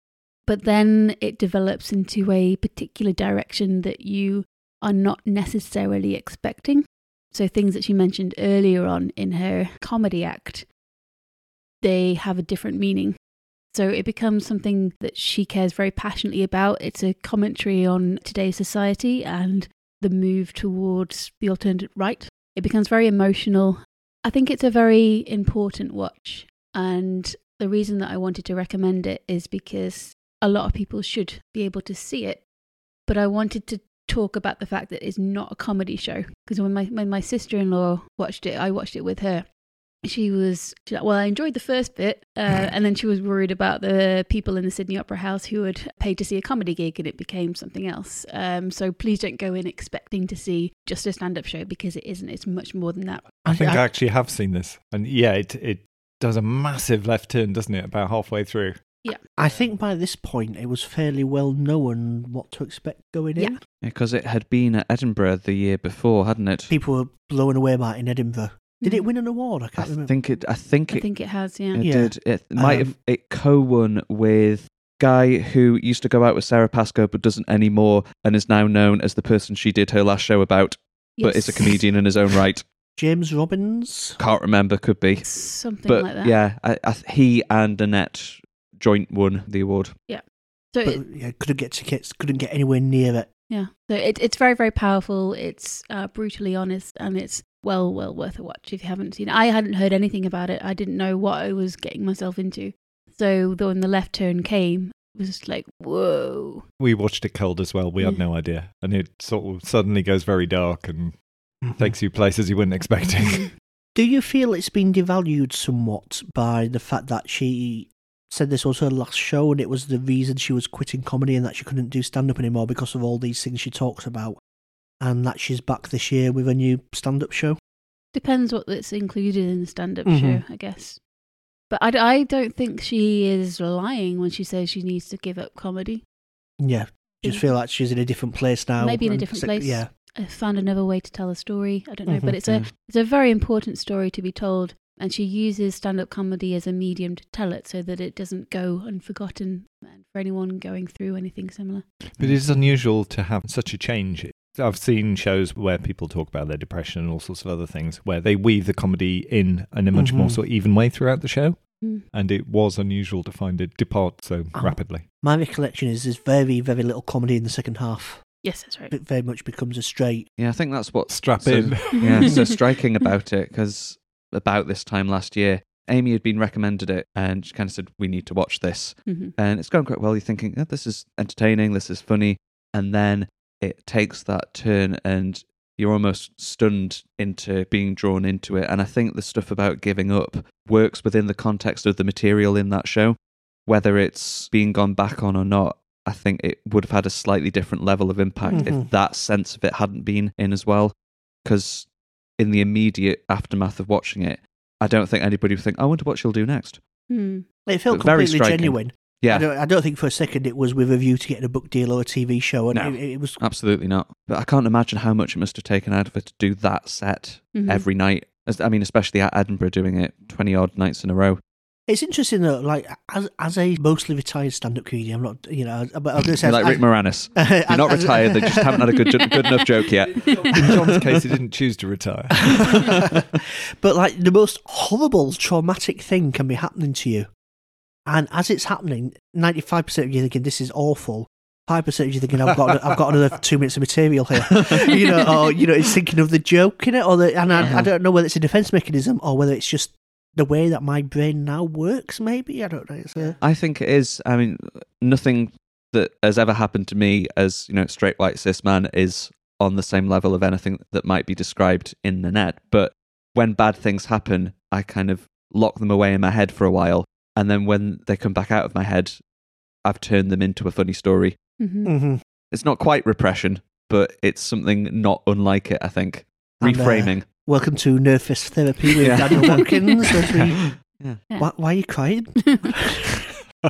But then it develops into a particular direction that you are not necessarily expecting. So things that she mentioned earlier on in her comedy act, they have a different meaning. So it becomes something that she cares very passionately about. It's a commentary on today's society and the move towards the alternative right. It becomes very emotional. I think it's a very important watch. And the reason that I wanted to recommend it is because a lot of people should be able to see it. But I wanted to talk about the fact that it's not a comedy show. Because when my, when my sister in law watched it, I watched it with her she was like, well i enjoyed the first bit uh, and then she was worried about the people in the sydney opera house who had paid to see a comedy gig and it became something else um, so please don't go in expecting to see just a stand-up show because it isn't it's much more than that I think I actually have seen this, and yeah, it it does a massive left turn, doesn't it? About halfway through. I think by this point it was fairly well known what to expect going in. Because it had been at Edinburgh the year before, hadn't it? People were blown away by it in Edinburgh. Did it Mm. win an award? I I can't remember. think it. I think i it, think it has yeah it Yeah. did. It might have. Um, It co-won with guy who used to go out with Sara Pascoe but doesn't anymore, and is now known as the person she did her last show about, but is a comedian in his own right. James Robbins. Can't remember. Could be. something But like that yeah, I, I, he and Annette joint won the award. Yeah. So But it, yeah, couldn't get tickets, couldn't get anywhere near it. yeah so it, it's very very powerful it's uh, brutally honest and it's well well worth a watch if you haven't seen it i hadn't heard anything about it i didn't know what i was getting myself into so though when the left turn came it was just like whoa We watched it cold as well. We had Yeah. no idea, and it sort of suddenly goes very dark and takes you places you weren't expecting. [LAUGHS] Do you feel it's been devalued somewhat by the fact that she said this was her last show and it was the reason she was quitting comedy and that she couldn't do stand up anymore because of all these things she talks about? And that she's back this year with a new stand up show? Depends what that's included in the stand up Mhm. show, I guess. But I don't think she is lying when she says she needs to give up comedy. Yeah. Just Mm. feel like she's in a different place now. Maybe in a different place. Yeah. I found another way to tell a story. I don't know, but Mhm. it's a it's a very important story to be told, and she uses stand up comedy as a medium to tell it, so that it doesn't go unforgotten. For anyone going through anything similar, But it is unusual to have such a change. I've seen shows where people talk about their depression and all sorts of other things, where they weave the comedy in in a much more Mhm. sort of even way throughout the show. Mm. And it was unusual to find it depart so Oh. rapidly. My recollection is there's very, very little comedy in the second half. yes, that's right. It very much becomes a straight. Yeah, I think that's what Strap so- in. [LAUGHS] yeah, so [LAUGHS] striking about it because about this time last year, Amy had been recommended it and she kind of said, We need to watch this. Mhm. And it's going quite well. You're thinking, oh, This is entertaining, this is funny. And then it takes that turn and you're almost stunned into being drawn into it. And I think the stuff about giving up works within the context of the material in that show. Whether it's being gone back on or not, I think it would have had a slightly different level of impact Mhm. if that sense of it hadn't been in as well. Because in the immediate aftermath of watching it, I don't think anybody would think, I wonder what she'll do next. Hmm. It felt But completely striking. genuine. Yeah. I don't, I don't think for a second it was with a view to getting a book deal or a TV show. And No. it, it was Absolutely not. But I can't imagine how much it must have taken out of her to do that set Mhm. every night. I mean, especially at Edinburgh, doing it 20 odd nights in a row. It's interesting though, like as as a mostly retired stand-up comedian, I'm not, you know, but I was going to say, like as- Rick Moranis. as- [LAUGHS] You're not as- retired, they just haven't had a good, good enough joke yet. [LAUGHS] In John's case, he didn't choose to retire. [LAUGHS] but like the most horrible, traumatic thing can be happening to you, and as it's happening, ninety-five percent of you thinking this is awful. Five percent of you thinking I've got I've got another two minutes of material here, you know, or you know, it's thinking of the joke in it, or the and I, I uh-huh. don't know whether it's a defense mechanism or whether it's just the way that my brain now works. Maybe I don't know. It's a, I think it is. I mean, nothing that has ever happened to me as, you know, straight white cis man is on the same level of anything that might be described in the net. But when bad things happen, I kind of lock them away in my head for a while. And then when they come back out of my head, I've turned them into a funny story. Mhm. Mhm. It's not quite repression, but it's something not unlike it, I think. And, uh, Reframing. Welcome to Nervous Therapy with Yeah. Daniel Watkins. as we- Yeah. Why, why are you crying? [LAUGHS] [LAUGHS]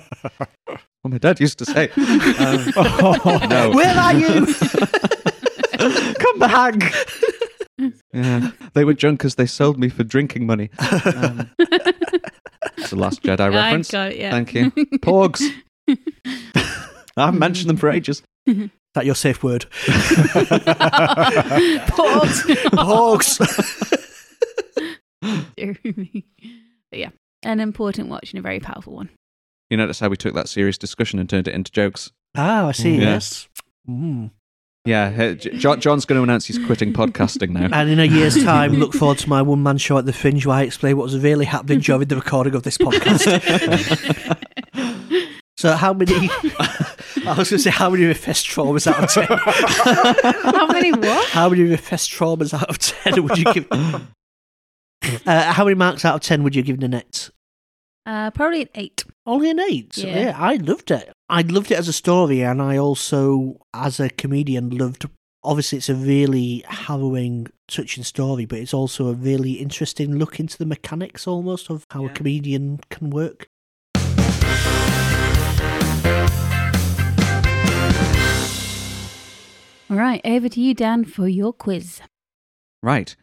Well, my dad used to say, um, [LAUGHS] no. Where are you? Come back. yeah, they were drunk as they sold me for drinking money. Um, it's the Last Jedi I've reference. got it, yeah. Thank you. Porgs. I haven't mentioned them for ages. That your safe word? Porgs. Porgs. Dear me. But yeah, an important watch and a very powerful one. You notice how we took that serious discussion and turned it into jokes. Ah, I see. Yeah. Yes. Mm. Yeah, John, John's going to announce he's quitting podcasting now. And in a year's [LAUGHS] time, look forward to my one man show at the Fringe where I explain what was really happening during the recording of this podcast. [LAUGHS] so, how many? [LAUGHS] I was going to say, how many repressed traumas out of 10? [LAUGHS] How many what? How many repressed traumas out of 10 would you give? [LAUGHS] Uh, how many marks out of 10 would you give Nanette? Uh, probably an eight. Only an eight. Yeah. yeah, I loved it. I loved it as a story, and I also, as a comedian, loved. Obviously, it's a really harrowing, touching story, but it's also a really interesting look into the mechanics almost of how a comedian can work. All right, over to you, Dan, for your quiz. Right.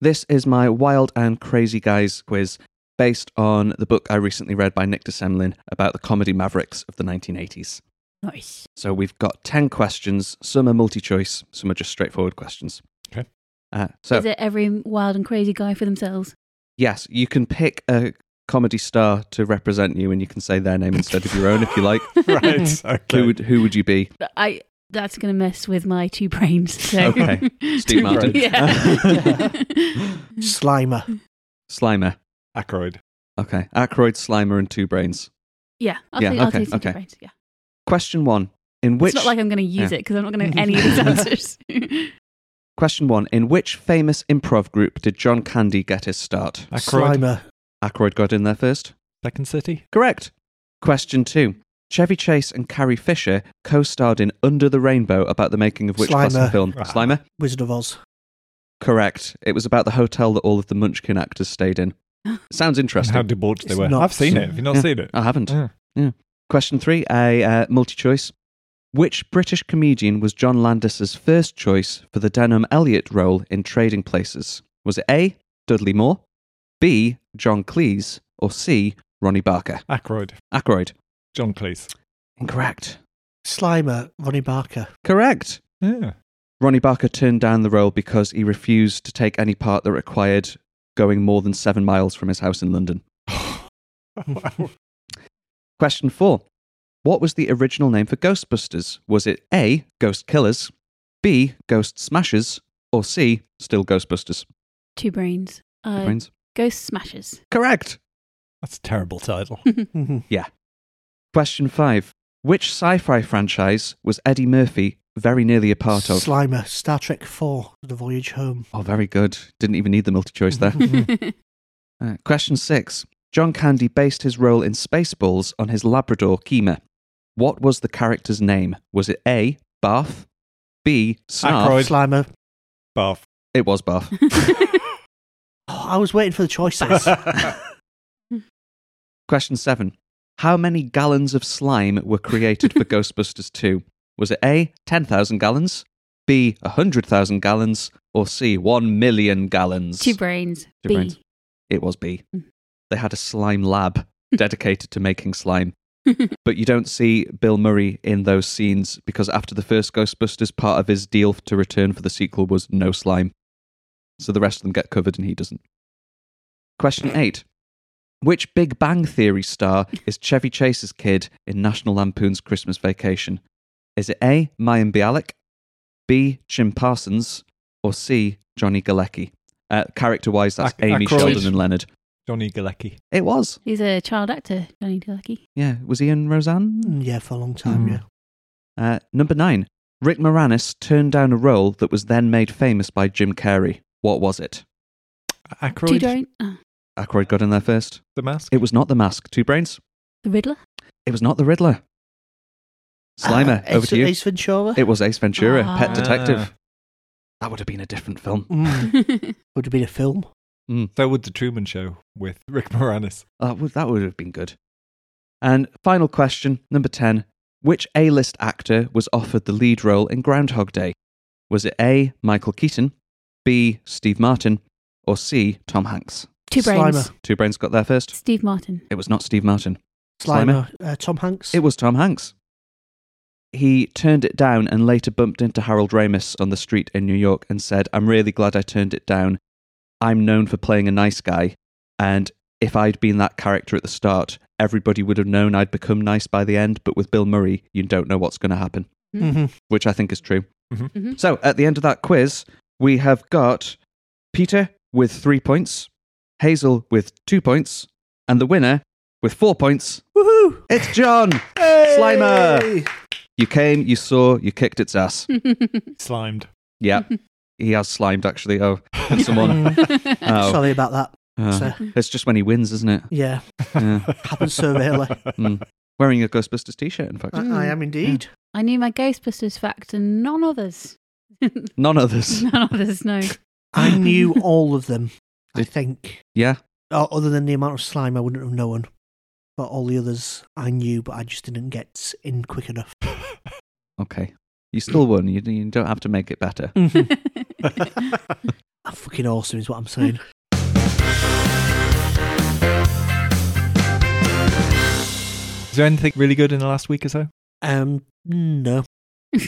This is my Wild and Crazy Guys quiz based on the book I recently read by Nick de Semlyen about the comedy mavericks of the 1980s. Nice. So we've got 10 questions. Some are multi choice, some are just straightforward questions. Okay. Uh, so, Is it every wild and crazy guy for themselves? yes, you can pick a comedy star to represent you and you can say their name instead of your own if you like. [LAUGHS] right. Okay. Who would, who would you be? I. That's going to mess with my two brains. So. [LAUGHS] Okay. [LAUGHS] Steve Martin. yeah. [LAUGHS] Slimer. Slimer. Aykroyd. Okay. Aykroyd, Slimer, and two brains. yeah. I'll Yeah, say, I'll okay, say two okay. brains. Yeah. Question one. In which it's not like I'm going to use Yeah. it because I'm not going to know any of these answers. question one. In which famous improv group did John Candy get his start? Aykroyd. Slimer. Aykroyd got in there first. Second City. Correct. Question two. Chevy Chase and Carrie Fisher co-starred in Under the Rainbow about the making of which classic Slimer. film? Ah. Slimer. Wizard of Oz. Correct. It was about the hotel that all of the Munchkin actors stayed in. [LAUGHS] Sounds And interesting. how debauched they It's were. not- I've seen it. Have you not Yeah. seen it? I haven't. Yeah. Question three, a uh, multi-choice. Which British comedian was John Landis's first choice for the Denholm Elliott role in Trading Places? Was it A. Dudley Moore, B. John Cleese, or C. Ronnie Barker? Aykroyd. Aykroyd. John Cleese. Incorrect. Slimer. Ronnie Barker. Correct. Yeah. Ronnie Barker turned down the role because he refused to take any part that required going more than seven miles from his house in London. wow. [LAUGHS] Question four. What was the original name for Ghostbusters? Was it A. Ghost Killers, B. Ghost Smashers, or C. Still Ghostbusters? two brains. Uh, Brains? Ghost Smashers. Correct. That's a terrible title. [LAUGHS] [LAUGHS] Mhm. Question five. Which sci fi franchise was Eddie Murphy very nearly a part of? Slimer, Star Trek 4, The Voyage Home. oh, very good. Didn't even need the multi choice there. [LAUGHS] Uh, question six. John Candy based his role in Spaceballs on his Labrador, Kima. What was the character's name? Was it A. Barth? B. Snarf? Aykroyd. Slimer. Bath. It was Barth. [LAUGHS] Oh, I was waiting for the choices. [LAUGHS] Question seven. How many gallons of slime were created for [LAUGHS] Ghostbusters 2? Was it A, 10,000 gallons, B, 100,000 gallons, or C, 1 million gallons? Two brains. Two B. brains. It was B. Mm. They had a slime lab [LAUGHS] dedicated to making slime. [LAUGHS] but you don't see Bill Murray in those scenes because after the first Ghostbusters, part of his deal to return for the sequel was no slime. So the rest of them get covered and he doesn't. Question eight. Which Big Bang Theory star is Chevy Chase's kid in National Lampoon's Christmas Vacation? Is it A. Mayim Bialik, B. Jim Parsons, or C. Johnny Galecki? Uh, character wise, that's Ac- Amy Aykroyd. Sheldon and Leonard. Johnny Galecki. It was. He's a child actor, Johnny Galecki. Yeah. Was he in Roseanne? Mm, yeah, for a long time, Mm. yeah. Uh, number nine. Rick Moranis turned down a role that was then made famous by Jim Carrey. What was it? Two Aykroyd. Brain. Oh, got in there first. The mask. It was not the mask. Two brains. the Riddler. It was not the Riddler. Slimer, Uh, over Ace, to you. Ace Ventura. It was Ace Ventura, Pet Ah. Detective. That would have been a different film. Mm, [LAUGHS] would have been a film. So would the Truman Show with [LAUGHS] Rick Moranis. That would, that would have been good. And final question, number 10. Which A list actor was offered the lead role in Groundhog Day? Was it A. Michael Keaton, B. Steve Martin, or C. Tom Hanks? Two brains. Slimer. Two brains got there first. Steve Martin. It was not Steve Martin. Slimer? Slimer. Uh, Tom Hanks. It was Tom Hanks. He turned it down and later bumped into Harold Ramis on the street in New York and said, I'm really glad I turned it down. I'm known for playing a nice guy, and if I'd been that character at the start, everybody would have known I'd become nice by the end, but with Bill Murray, you don't know what's going to happen, hmm which I think is true. Mhm. So at the end of that quiz, we have got Peter with three points, Hazel with two points, and the winner with four points. Woohoo! It's John! Slimer! You came, you saw, you kicked its ass. [LAUGHS] Slimed. Yeah, he has slimed actually. Oh, [LAUGHS] [LAUGHS] someone. Mm, Oh, Sorry about that. uh, So, it's just when he wins, isn't it? yeah, Yeah. happens so rarely. Mm. Wearing a Ghostbusters t-shirt, in fact. I, I am indeed. I knew my Ghostbusters fact and none others. None others. none others, no. I knew all of them. I think. Yeah. O- Other than the amount of slime, I wouldn't have known. But all the others I knew, but I just didn't get in quick enough. Okay. You still won. You, you don't have to make it better. [LAUGHS] [LAUGHS] I'm fucking awesome, is what I'm saying. Is there anything really good in the last week or so? Um, no. [LAUGHS]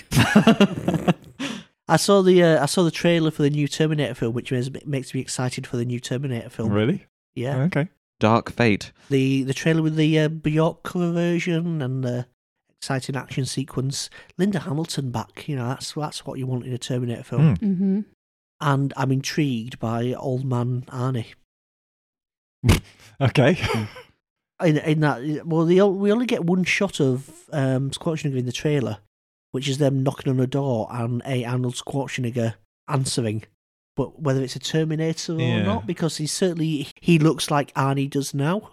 I saw the uh, I saw the trailer for the new Terminator film, which is, makes me excited for the new Terminator film. Really? Yeah, Okay. Dark Fate. the the trailer with the uh, Bjork cover version and the exciting action sequence. Linda Hamilton back, you know that's that's what you want in a Terminator film. Hmm. hmm And I'm intrigued by old man Arnie. [LAUGHS] Okay. In, in that, well, the, we only get one shot of um, Schwarzenegger in the trailer, which is them knocking on a door and a Arnold Schwarzenegger answering. But whether it's a Terminator or Yeah. not, because he certainly he looks like Arnie does now.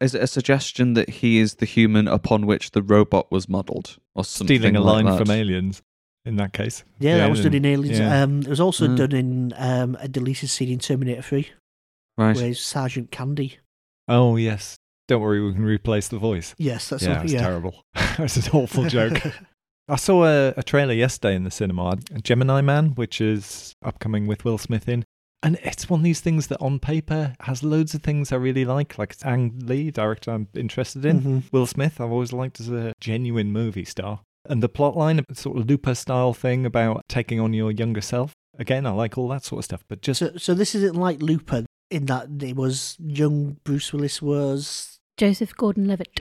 Is it a suggestion that he is the human upon which the robot was modelled? Or something Stealing a like line that? from Aliens in that case. Yeah, that was done in Aliens. yeah. Um, it was also Mm. done in um, a deleted scene in Terminator 3, Right. where he's Sergeant Candy. Oh, yes. Don't worry, we can replace the voice. Yes, that's yeah, all, it's yeah. terrible. [LAUGHS] it's an awful joke. [LAUGHS] I saw a, a trailer yesterday in the cinema, Gemini Man, which is upcoming with Will Smith in. And it's one of these things that on paper has loads of things I really like. Like it's Ang Lee, director I'm interested in. Mhm. Will Smith, I've always liked as a genuine movie star. And the plotline, a sort of Looper style thing about taking on your younger self. Again, I like all that sort of stuff. But just So, so this isn't like Looper in that it was young Bruce Willis was. Joseph Gordon-Levitt.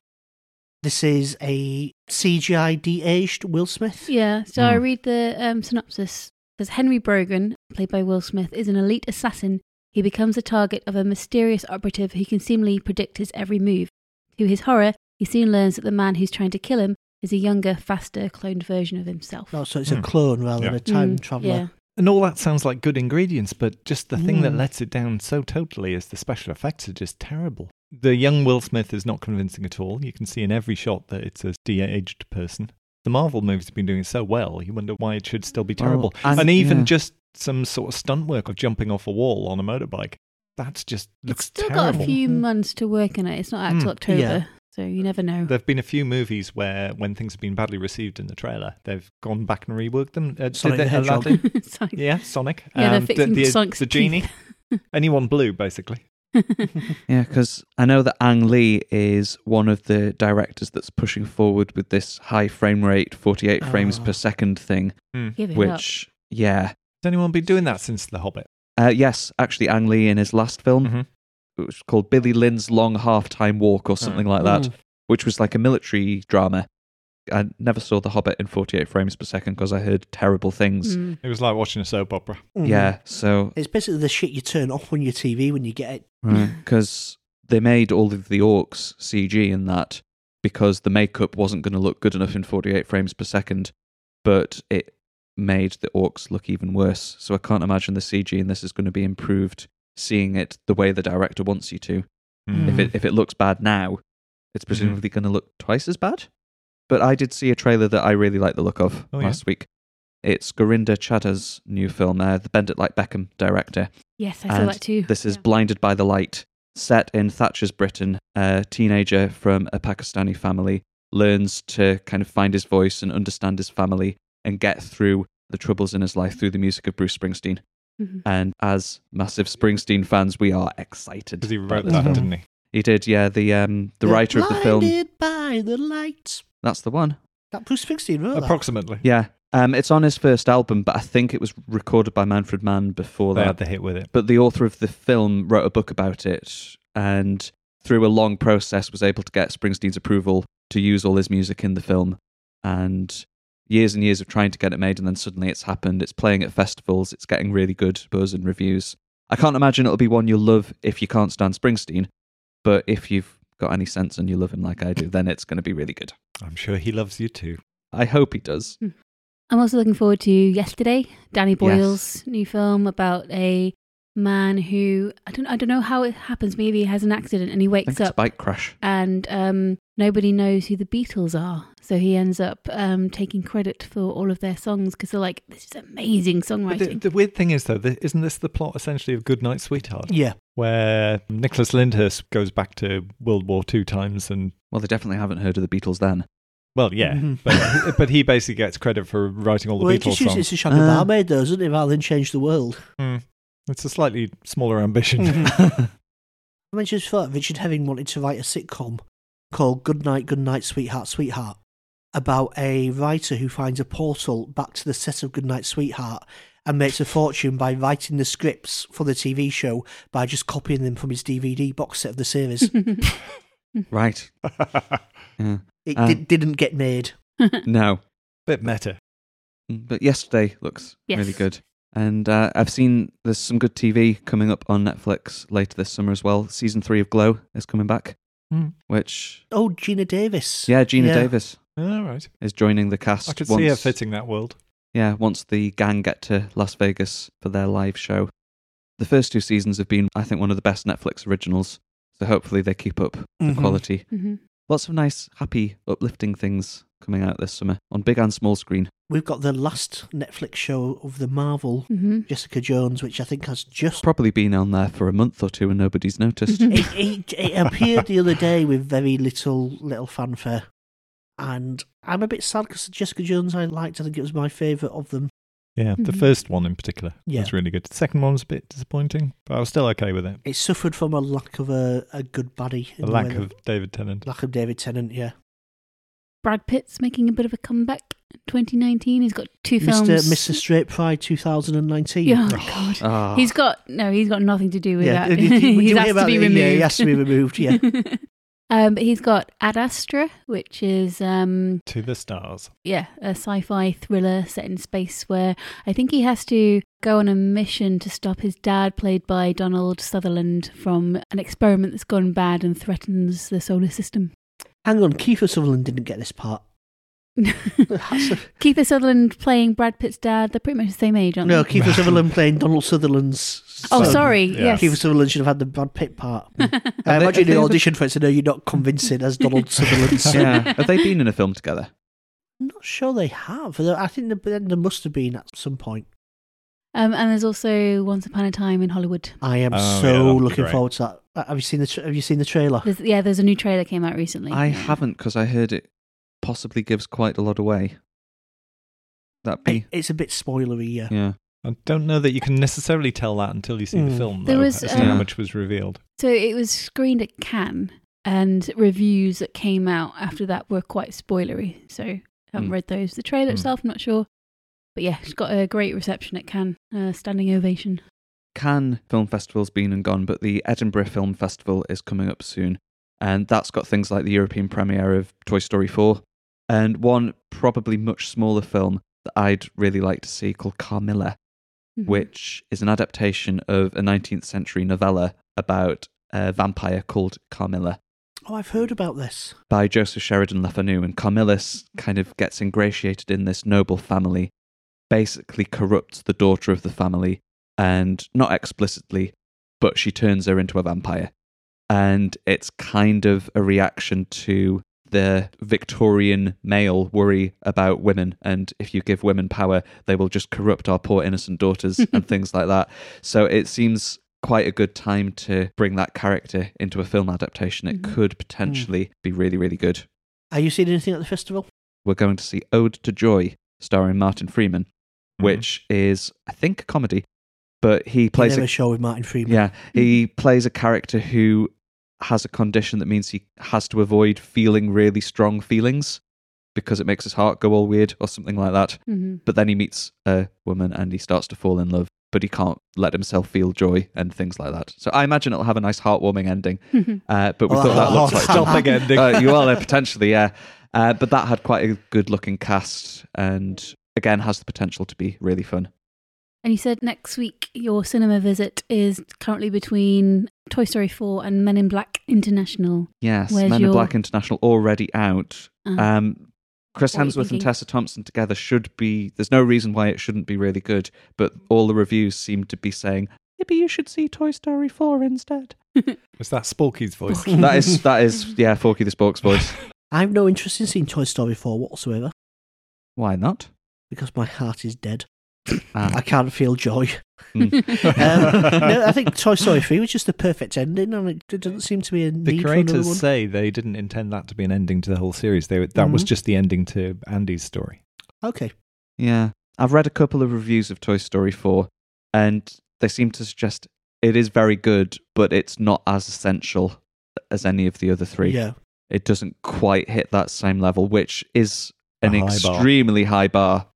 This is a CGI de-aged Will Smith. Yeah, so I Hmm. read the um, synopsis. It says Henry Brogan, played by Will Smith, is an elite assassin he becomes the target of a mysterious operative who can seemingly predict his every move. To his horror, he soon learns that the man who's trying to kill him is a younger, faster, cloned version of himself. Oh, so it's Hmm. a clone rather than a time Mm, traveler. Yeah. And all that sounds like good ingredients, but just the thing that Mm. lets it down so totally is the special effects are just terrible. The young Will Smith is not convincing at all. You can see in every shot that it's a de-aged person. The Marvel movies have been doing so well, you wonder why it should still be Well, terrible. and- and even yeah. just some sort of stunt work of jumping off a wall on a motorbike. That's just looks It's still terrible. got a few months to work on it. It's not out till Mm, October, yeah. so you never know. There have been a few movies where, when things have been badly received in the trailer, they've gone back and reworked them. Uh, did Sonic they- the Hedgehog. Aladdin? [LAUGHS] Sorry. Yeah, Sonic. Yeah, they're Um, fixing the, the, Sonic's the genie. [LAUGHS] Anyone blue, basically. [LAUGHS] Yeah, because I know that Ang Lee is one of the directors that's pushing forward with this high frame rate, 48 frames Ah. per second thing, Give it up. which, yeah. Has anyone been doing that since The Hobbit? Uh, yes, actually, Ang Lee in his last film, Mhm. it was called Billy Lynn's Long Half Time Walk or something like that, Mm. which was like a military drama. I never saw The Hobbit in 48 frames per second because I heard terrible things. Mm. It was like watching a soap opera. Mhm. Yeah, so It's basically the shit you turn off on your TV when you get it. because they made all of the orcs CG in that because the makeup wasn't going to look good enough in 48 frames per second, but it made the orcs look even worse. So I can't imagine the CG in this is going to be improved. Seeing it the way the director wants you to. Mm. If it if it looks bad now, it's presumably going to look twice as bad. But I did see a trailer that I really like the look of Oh, yeah? last week. It's Gurinder Chadha's new film, uh, the Bend It Like Beckham director. Yes, I saw And that too. This is Yeah. Blinded by the Light, set in Thatcher's Britain. A teenager from a Pakistani family learns to kind of find his voice and understand his family and get through the troubles in his life through the music of Bruce Springsteen. Mhm. And as massive Springsteen fans, we are excited. Because he wrote this that, film. didn't he? He did, yeah. The um, the writer of the film. Blinded by the lights. That's the one. That Bruce Springsteen wrote that. Approximately. Yeah. Um, it's on his first album, but I think it was recorded by Manfred Mann before They that. had the hit with it. but the author of the film wrote a book about it and through a long process was able to get Springsteen's approval to use all his music in the film and years and years of trying to get it made and then suddenly it's happened it's playing at festivals it's getting really good buzz and reviews i can't imagine it'll be one you'll love if you can't stand springsteen but if you've got any sense and you love him like i do then it's going to be really good I'm sure he loves you too. i hope he does I'm also looking forward to Yesterday, Danny Boyle's new film about a man who I don't I don't know how it happens. Maybe he has an accident and he wakes up bike crash and um, nobody knows who the Beatles are. So he ends up um, taking credit for all of their songs because they're like, this is amazing But the, songwriting. the weird thing is, though, th- isn't this the plot essentially of Goodnight Sweetheart? Yeah. Where Nicholas Lyndhurst goes back to World War II times and, well they definitely haven't heard of the beatles then well, yeah, [LAUGHS] but, but he basically gets credit for writing all the Well, Beatles just songs. it's a shot of barmaid, though, doesn't it? Rather than change the world. Hmm. It's a slightly smaller ambition. [LAUGHS] [LAUGHS] I mentioned before, Richard Herring wanted to write a sitcom called Good Night, Good Night, Sweetheart, Sweetheart, about a writer who finds a portal back to the set of Good Night, Sweetheart and makes a fortune by writing the scripts for the TV show by just copying them from his DVD box set of the series. Right [LAUGHS] yeah. It Uh. did, didn't get made. [LAUGHS] no Bit meta. But yesterday looks Yes. really good. And uh, I've seen there's some good TV coming up on Netflix later this summer as well. Season three of Glow is coming back, Hmm. which, Oh, Geena Davis. yeah, Geena Yeah. Davis All right. is joining the cast. I could once, see her fitting that world. Yeah, once the gang get to Las Vegas for their live show. The first two seasons have been, I think, one of the best Netflix originals. So hopefully they keep up the Mhm. quality. Mhm. Lots of nice, happy, uplifting things coming out this summer on big and small screen. We've got the last Netflix show of the Marvel, Mhm. Jessica Jones, which I think has just Probably been on there for a month or two and nobody's noticed. [LAUGHS] it, it, it appeared the other day with very little little fanfare, and I'm a bit sad because Jessica Jones I liked. I think it was my favourite of them. Yeah, the Mhm. first one in particular Yeah. was really good. The second one was a bit disappointing, but I was still okay with it. It suffered from a lack of a, a good baddie. in The the lack of that- David Tennant. lack of David Tennant. Yeah, Brad Pitt's making a bit of a comeback. in 2019, he's got two films. Mr. Mr. Straight Pride 2019. Yeah, oh God. Ah. [LAUGHS] He's got no. He's got nothing to do with Yeah, that. did you- [LAUGHS] he has to be removed. Yeah, he has to be removed, yeah. [LAUGHS] Um, but he's got Ad Astra, which is um, To the stars. yeah, a sci-fi thriller set in space where I think he has to go on a mission to stop his dad, played by Donald Sutherland, from an experiment that's gone bad and threatens the solar system. Hang on, Kiefer Sutherland didn't get this part. [LAUGHS] That's a- Sutherland playing Brad Pitt's dad. They're pretty much the same age, aren't no, they? Kiefer Sutherland playing Donald Sutherland's. Oh, son. sorry. Yeah. Yes. Kiefer Sutherland should have had the Brad Pitt part. [LAUGHS] I they- imagine have the they ever- audition for it, so no, you're not convincing as Donald [LAUGHS] Sutherland's son. yeah. Have they been in a film together? I'm not sure they have. Though I think there, there must have been at some point. Um, and there's also Once Upon a Time in Hollywood. I am Oh, yeah, so that'll be looking great. forward to that. Uh, Have you seen the tra- Have you seen the trailer? There's, yeah, there's a new trailer came out recently. I haven't because I heard it possibly gives quite a lot away. That be it's a bit spoilery, yeah. yeah. I don't know that you can necessarily tell that until you see the Mm. film, There was, as to how um, much was revealed. So it was screened at Cannes, and reviews that came out after that were quite spoilery. So I haven't Mm. read those. The trailer Mm. itself, I'm not sure. But yeah, it's got a great reception at Cannes, uh, standing ovation. Cannes Film Festival's been and gone, but the Edinburgh Film Festival is coming up soon. And that's got things like the European premiere of Toy Story 4 and one probably much smaller film that I'd really like to see called Carmilla, Mhm. which is an adaptation of a 19th century novella about a vampire called Carmilla Oh, I've heard about this. by Joseph Sheridan Le Fanu. And Carmilla kind of gets ingratiated in this noble family, basically corrupts the daughter of the family, and not explicitly, but she turns her into a vampire. And it's kind of a reaction to the Victorian male worry about women. And if you give women power, they will just corrupt our poor innocent daughters [LAUGHS] and things like that. So it seems quite a good time to bring that character into a film adaptation. It Mhm. could potentially be really, really good. Are you seeing anything at the festival? We're going to see Ode to Joy, starring Martin Freeman, Mhm. which is, I think, a comedy, but he plays Never a show with Martin Freeman. yeah, he plays a character who has a condition that means he has to avoid feeling really strong feelings because it makes his heart go all weird or something like that. Mhm. But then he meets a woman and he starts to fall in love, but he can't let himself feel joy and things like that. So I imagine it'll have a nice heartwarming ending. [LAUGHS] Uh, but we Oh, thought that looked like Stopping ending. uh, you are there [LAUGHS] potentially, yeah. Uh, but that had quite a good looking cast and again has the potential to be really fun. And you said next week your cinema visit is currently between Toy Story 4 and Men in Black International. Yes, Where's Men your- in Black International already out. Uh, Um, Chris What Hemsworth and? Tessa Thompson together should be. There's no reason why it shouldn't be really good, but all the reviews seem to be saying maybe you should see Toy Story 4 instead. [LAUGHS] Was that Sporky's voice? that is that is [LAUGHS] yeah, Forky the Spork's voice. I have no interest in seeing Toy Story 4 whatsoever Why not? because my heart is dead. Ah. I can't feel joy. Mm. [LAUGHS] Um, no, I think Toy Story 3 was just the perfect ending, and it doesn't seem to be a The need for creators one. say they didn't intend that to be an ending to the whole series. They that was Mhm. just the ending to Andy's story. Okay. Yeah, I've read a couple of reviews of Toy Story 4, and they seem to suggest it is very good, but it's not as essential as any of the other three. Yeah. It doesn't quite hit that same level, which is an A high bar. extremely high bar.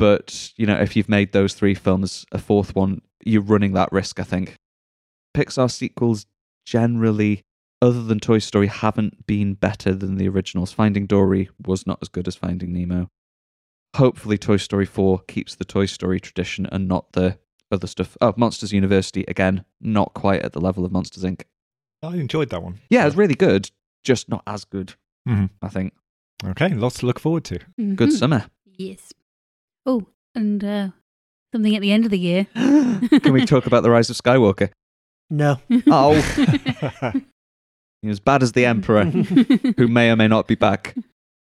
But, you know, if you've made those three films, a fourth one, you're running that risk, I think. Pixar sequels generally, other than Toy Story, haven't been better than the originals. Finding Dory was not as good as Finding Nemo. Hopefully, Toy Story 4 keeps the Toy Story tradition and not the other stuff. Oh, Monsters University, again, not quite at the level of Monsters Inc. I enjoyed that one. Yeah, it was really good, just not as good, Mhm. I think. Okay, lots to look forward to. Good Mhm. summer. Yes. Oh, and uh, something at the end of the year. [GASPS] Can we talk about the rise of Skywalker? No. [LAUGHS] Oh, [LAUGHS] he's as bad as the Emperor, [LAUGHS] who may or may not be back.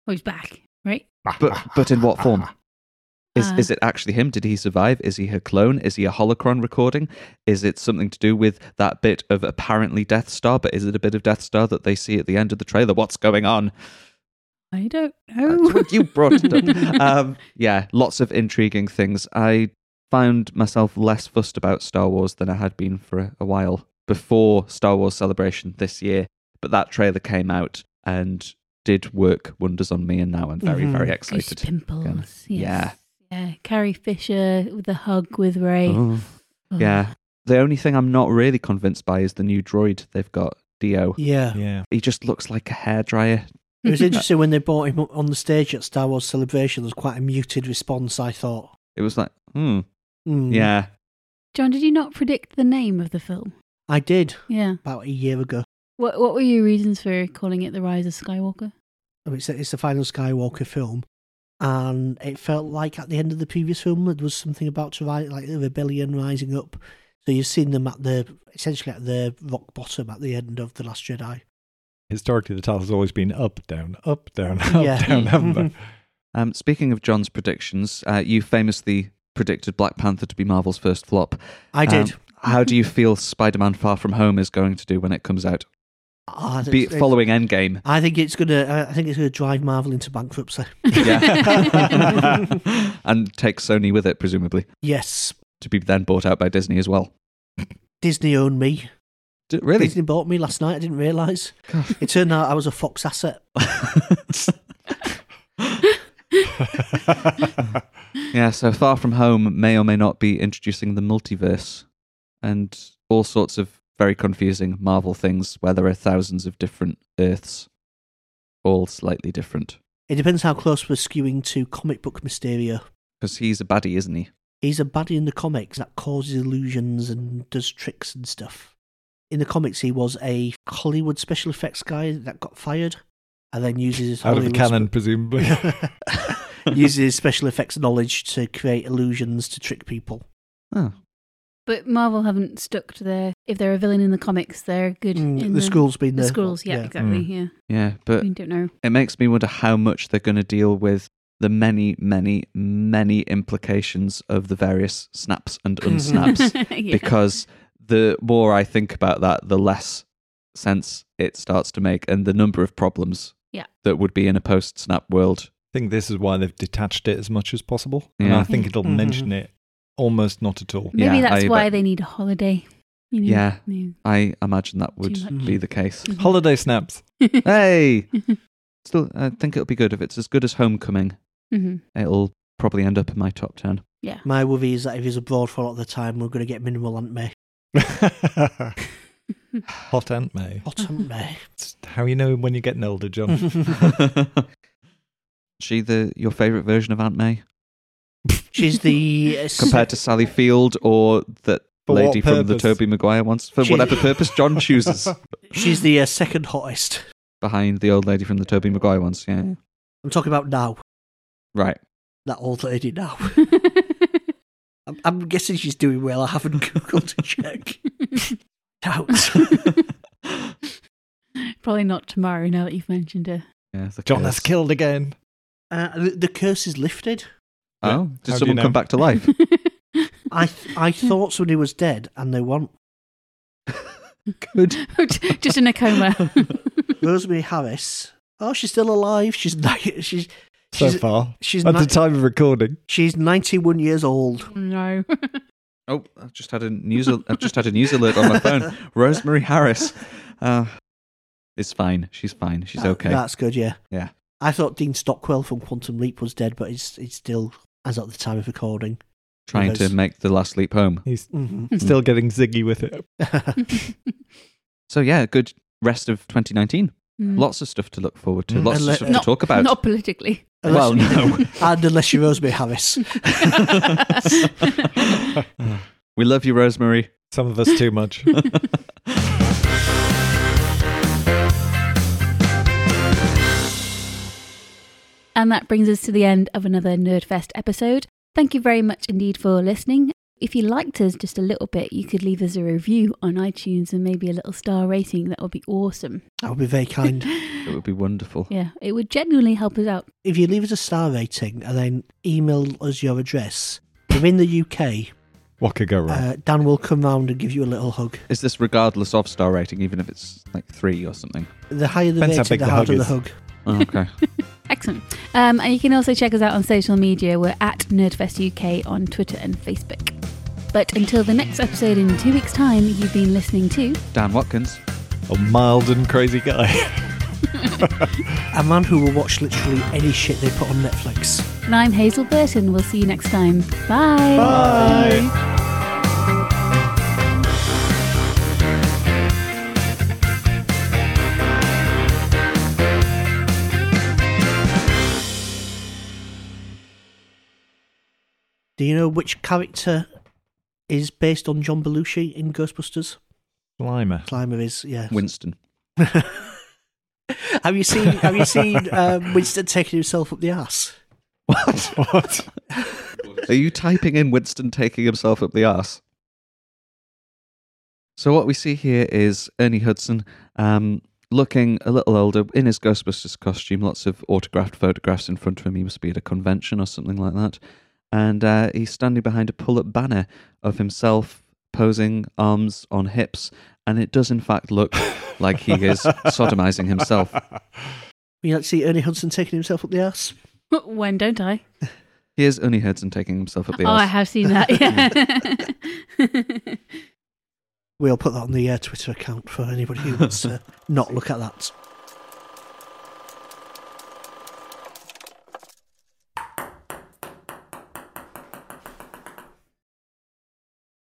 Oh, he's back, right? But but in what form? Is Uh, is it actually him? Did he survive? Is he a clone? Is he a holocron recording? Is it something to do with that bit of apparently Death Star? But is it a bit of Death Star that they see at the end of the trailer? What's going on? I don't That's know. what you brought it up. [LAUGHS] um, yeah, lots of intriguing things. I found myself less fussed about Star Wars than I had been for a, a while before Star Wars Celebration this year. But that trailer came out and did work wonders on me, and now I'm very, Mhm. very Goose excited. pimples. again. Yes. Yeah. Carrie Fisher with a hug with Rey. Oh, Oh. yeah. The only thing I'm not really convinced by is the new droid they've got. D-O. Yeah. Yeah. He just looks like a hairdryer. It was [LAUGHS] interesting when they brought him up on the stage at Star Wars Celebration. There was quite a muted response, I thought. It was like, hmm, Hmm. yeah. John, did you not predict the name of the film? I did Yeah. about a year ago. What What were your reasons for calling it The Rise of Skywalker? I mean, It's, it's the final Skywalker film. And it felt like at the end of the previous film, there was something about to rise, like the rebellion rising up. So you've seen them at the, essentially at the rock bottom at the end of The Last Jedi. Historically, the title has always been up, down, up, down, [LAUGHS] up, Yeah. down, haven't they? Um, speaking of John's predictions, uh, you famously predicted Black Panther to be Marvel's first flop. I did. Um, how do you feel Spider Man Far From Home is going to do when it comes out? Ah, Be it's- following Endgame. I think it's gonna. uh, I think it's gonna drive Marvel into bankruptcy. Yeah. [LAUGHS] and take Sony with it, presumably, yes, to be then bought out by Disney as well. Disney owned me. D- really? Disney bought me last night. I didn't realise. It turned out I was a Fox asset. [LAUGHS] yeah, so Far From Home may or may not be introducing the multiverse and all sorts of very confusing Marvel things where there are thousands of different Earths, all slightly different. It depends how close we're skewing to comic book Mysterio. Because he's a baddie, isn't he? He's a baddie in the comics that causes illusions and does tricks and stuff. In the comics, he was a Hollywood special effects guy that got fired, and then uses his Out of the Hollywood cannon, presumably. [LAUGHS] uses his special effects knowledge to create illusions to trick people. Oh. But Marvel haven't stuck to their. If they're a villain in the comics, they're good Mm, in the school's been The there. schools, yeah, Yeah. exactly. Mm. Yeah, Yeah, but we don't know. it makes me wonder how much they're going to deal with the many, many, many implications of the various snaps and [LAUGHS] unsnaps. [LAUGHS] Yeah. because the more I think about that, the less sense it starts to make, and the number of problems Yeah. that would be in a post snap world. I think this is why they've detached it as much as possible. And I think it'll Mhm. mention it almost not at all. Maybe Yeah, that's I- why but- they need a holiday. You know? Yeah. Yeah. I imagine that would be the case. Mhm. Holiday snaps. [LAUGHS] hey, [LAUGHS] still, I think it'll be good if it's as good as Homecoming. Mhm. It'll probably end up in my top ten. Yeah. My worry is that if he's abroad for a lot of the time, we're going to get minimal Aunt May. [LAUGHS] Hot Aunt May. Hot Aunt May. It's [LAUGHS] how you know when you're getting older, John. [LAUGHS] she the your favourite version of Aunt May She's the uh, compared to Sally Field or that For lady from the purpose? Tobey Maguire ones for She- whatever purpose John chooses She's the uh, second hottest. behind the old lady from the Tobey Maguire ones. Yeah, I'm talking about now. right. That old lady now. I'm, I'm guessing she's doing well. I haven't [LAUGHS] googled to check. [LAUGHS] Doubt. [LAUGHS] Probably not tomorrow. Now that you've mentioned her. Yeah, John has killed again. Uh, the, the curse is lifted. Oh, How did you someone know? come back to life? I th- I thought somebody was dead, and they weren't. Good. Just in a coma. Rosemary Harris. Oh, she's still alive. She's ni- she's So she's far. she's At ni- the time of recording. she's 91 years old. no. [LAUGHS] Oh, I've just had a news. al- I've just had a news alert on my phone. [LAUGHS] Rosemary Harris. Uh, is fine. She's fine. She's That- okay. That's good. Yeah. Yeah. I thought Dean Stockwell from Quantum Leap was dead, but he's he's still as at the time of recording. Trying to make the last leap home. He's Mhm. [LAUGHS] still getting ziggy with it. So yeah, good rest of 2019. Mm. Lots of stuff to look forward to. Mm. Lots of stuff Not- to talk about. Not politically. well, no. [LAUGHS] and unless you're Rosemary Harris. [LAUGHS] we love you, Rosemary. Some of us too much. [LAUGHS] And that brings us to the end of another Nerdfest episode. Thank you very much indeed for listening. If you liked us just a little bit, you could leave us a review on iTunes and maybe a little star rating. That would be awesome. That would be very kind. [LAUGHS] It would be wonderful. Yeah, it would genuinely help us out. if you leave us a star rating and then email us your address, if in the UK, what could go wrong? uh, Dan will come round and give you a little hug. Is this regardless of star rating, even if it's like three or something? The higher the Depends how rating, big the the harder hug the is. hug. Oh, okay. [LAUGHS] Excellent. Um, and you can also check us out on social media. We're at Nerdfest UK on Twitter and Facebook. But until the next episode in two weeks' time, you've been listening to Dan Watkins. A mild and crazy guy. [LAUGHS] A man who will watch literally any shit they put on Netflix. And I'm Hazel Burton. We'll see you next time. Bye. Bye. Do you know which character is based on John Belushi in Ghostbusters? Slimer. Climber is, yeah. Winston. [LAUGHS] have you seen Have you seen [LAUGHS] um, Winston taking himself up the ass? What? [LAUGHS] What? Are you typing in Winston taking himself up the ass? So what we see here is Ernie Hudson um, looking a little older in his Ghostbusters costume. Lots of autographed photographs in front of him. He must be at a convention or something like that. And uh, he's standing behind a pull-up banner of himself posing arms on hips. And it does in fact look [LAUGHS] like he is sodomizing himself. You like to see Ernie Hudson taking himself up the ass? [LAUGHS] when don't I? Here's Ernie Hudson taking himself up the ass. oh, I have seen that. [LAUGHS] Yeah. We'll put that on the uh, Twitter account for anybody who wants to not look at that.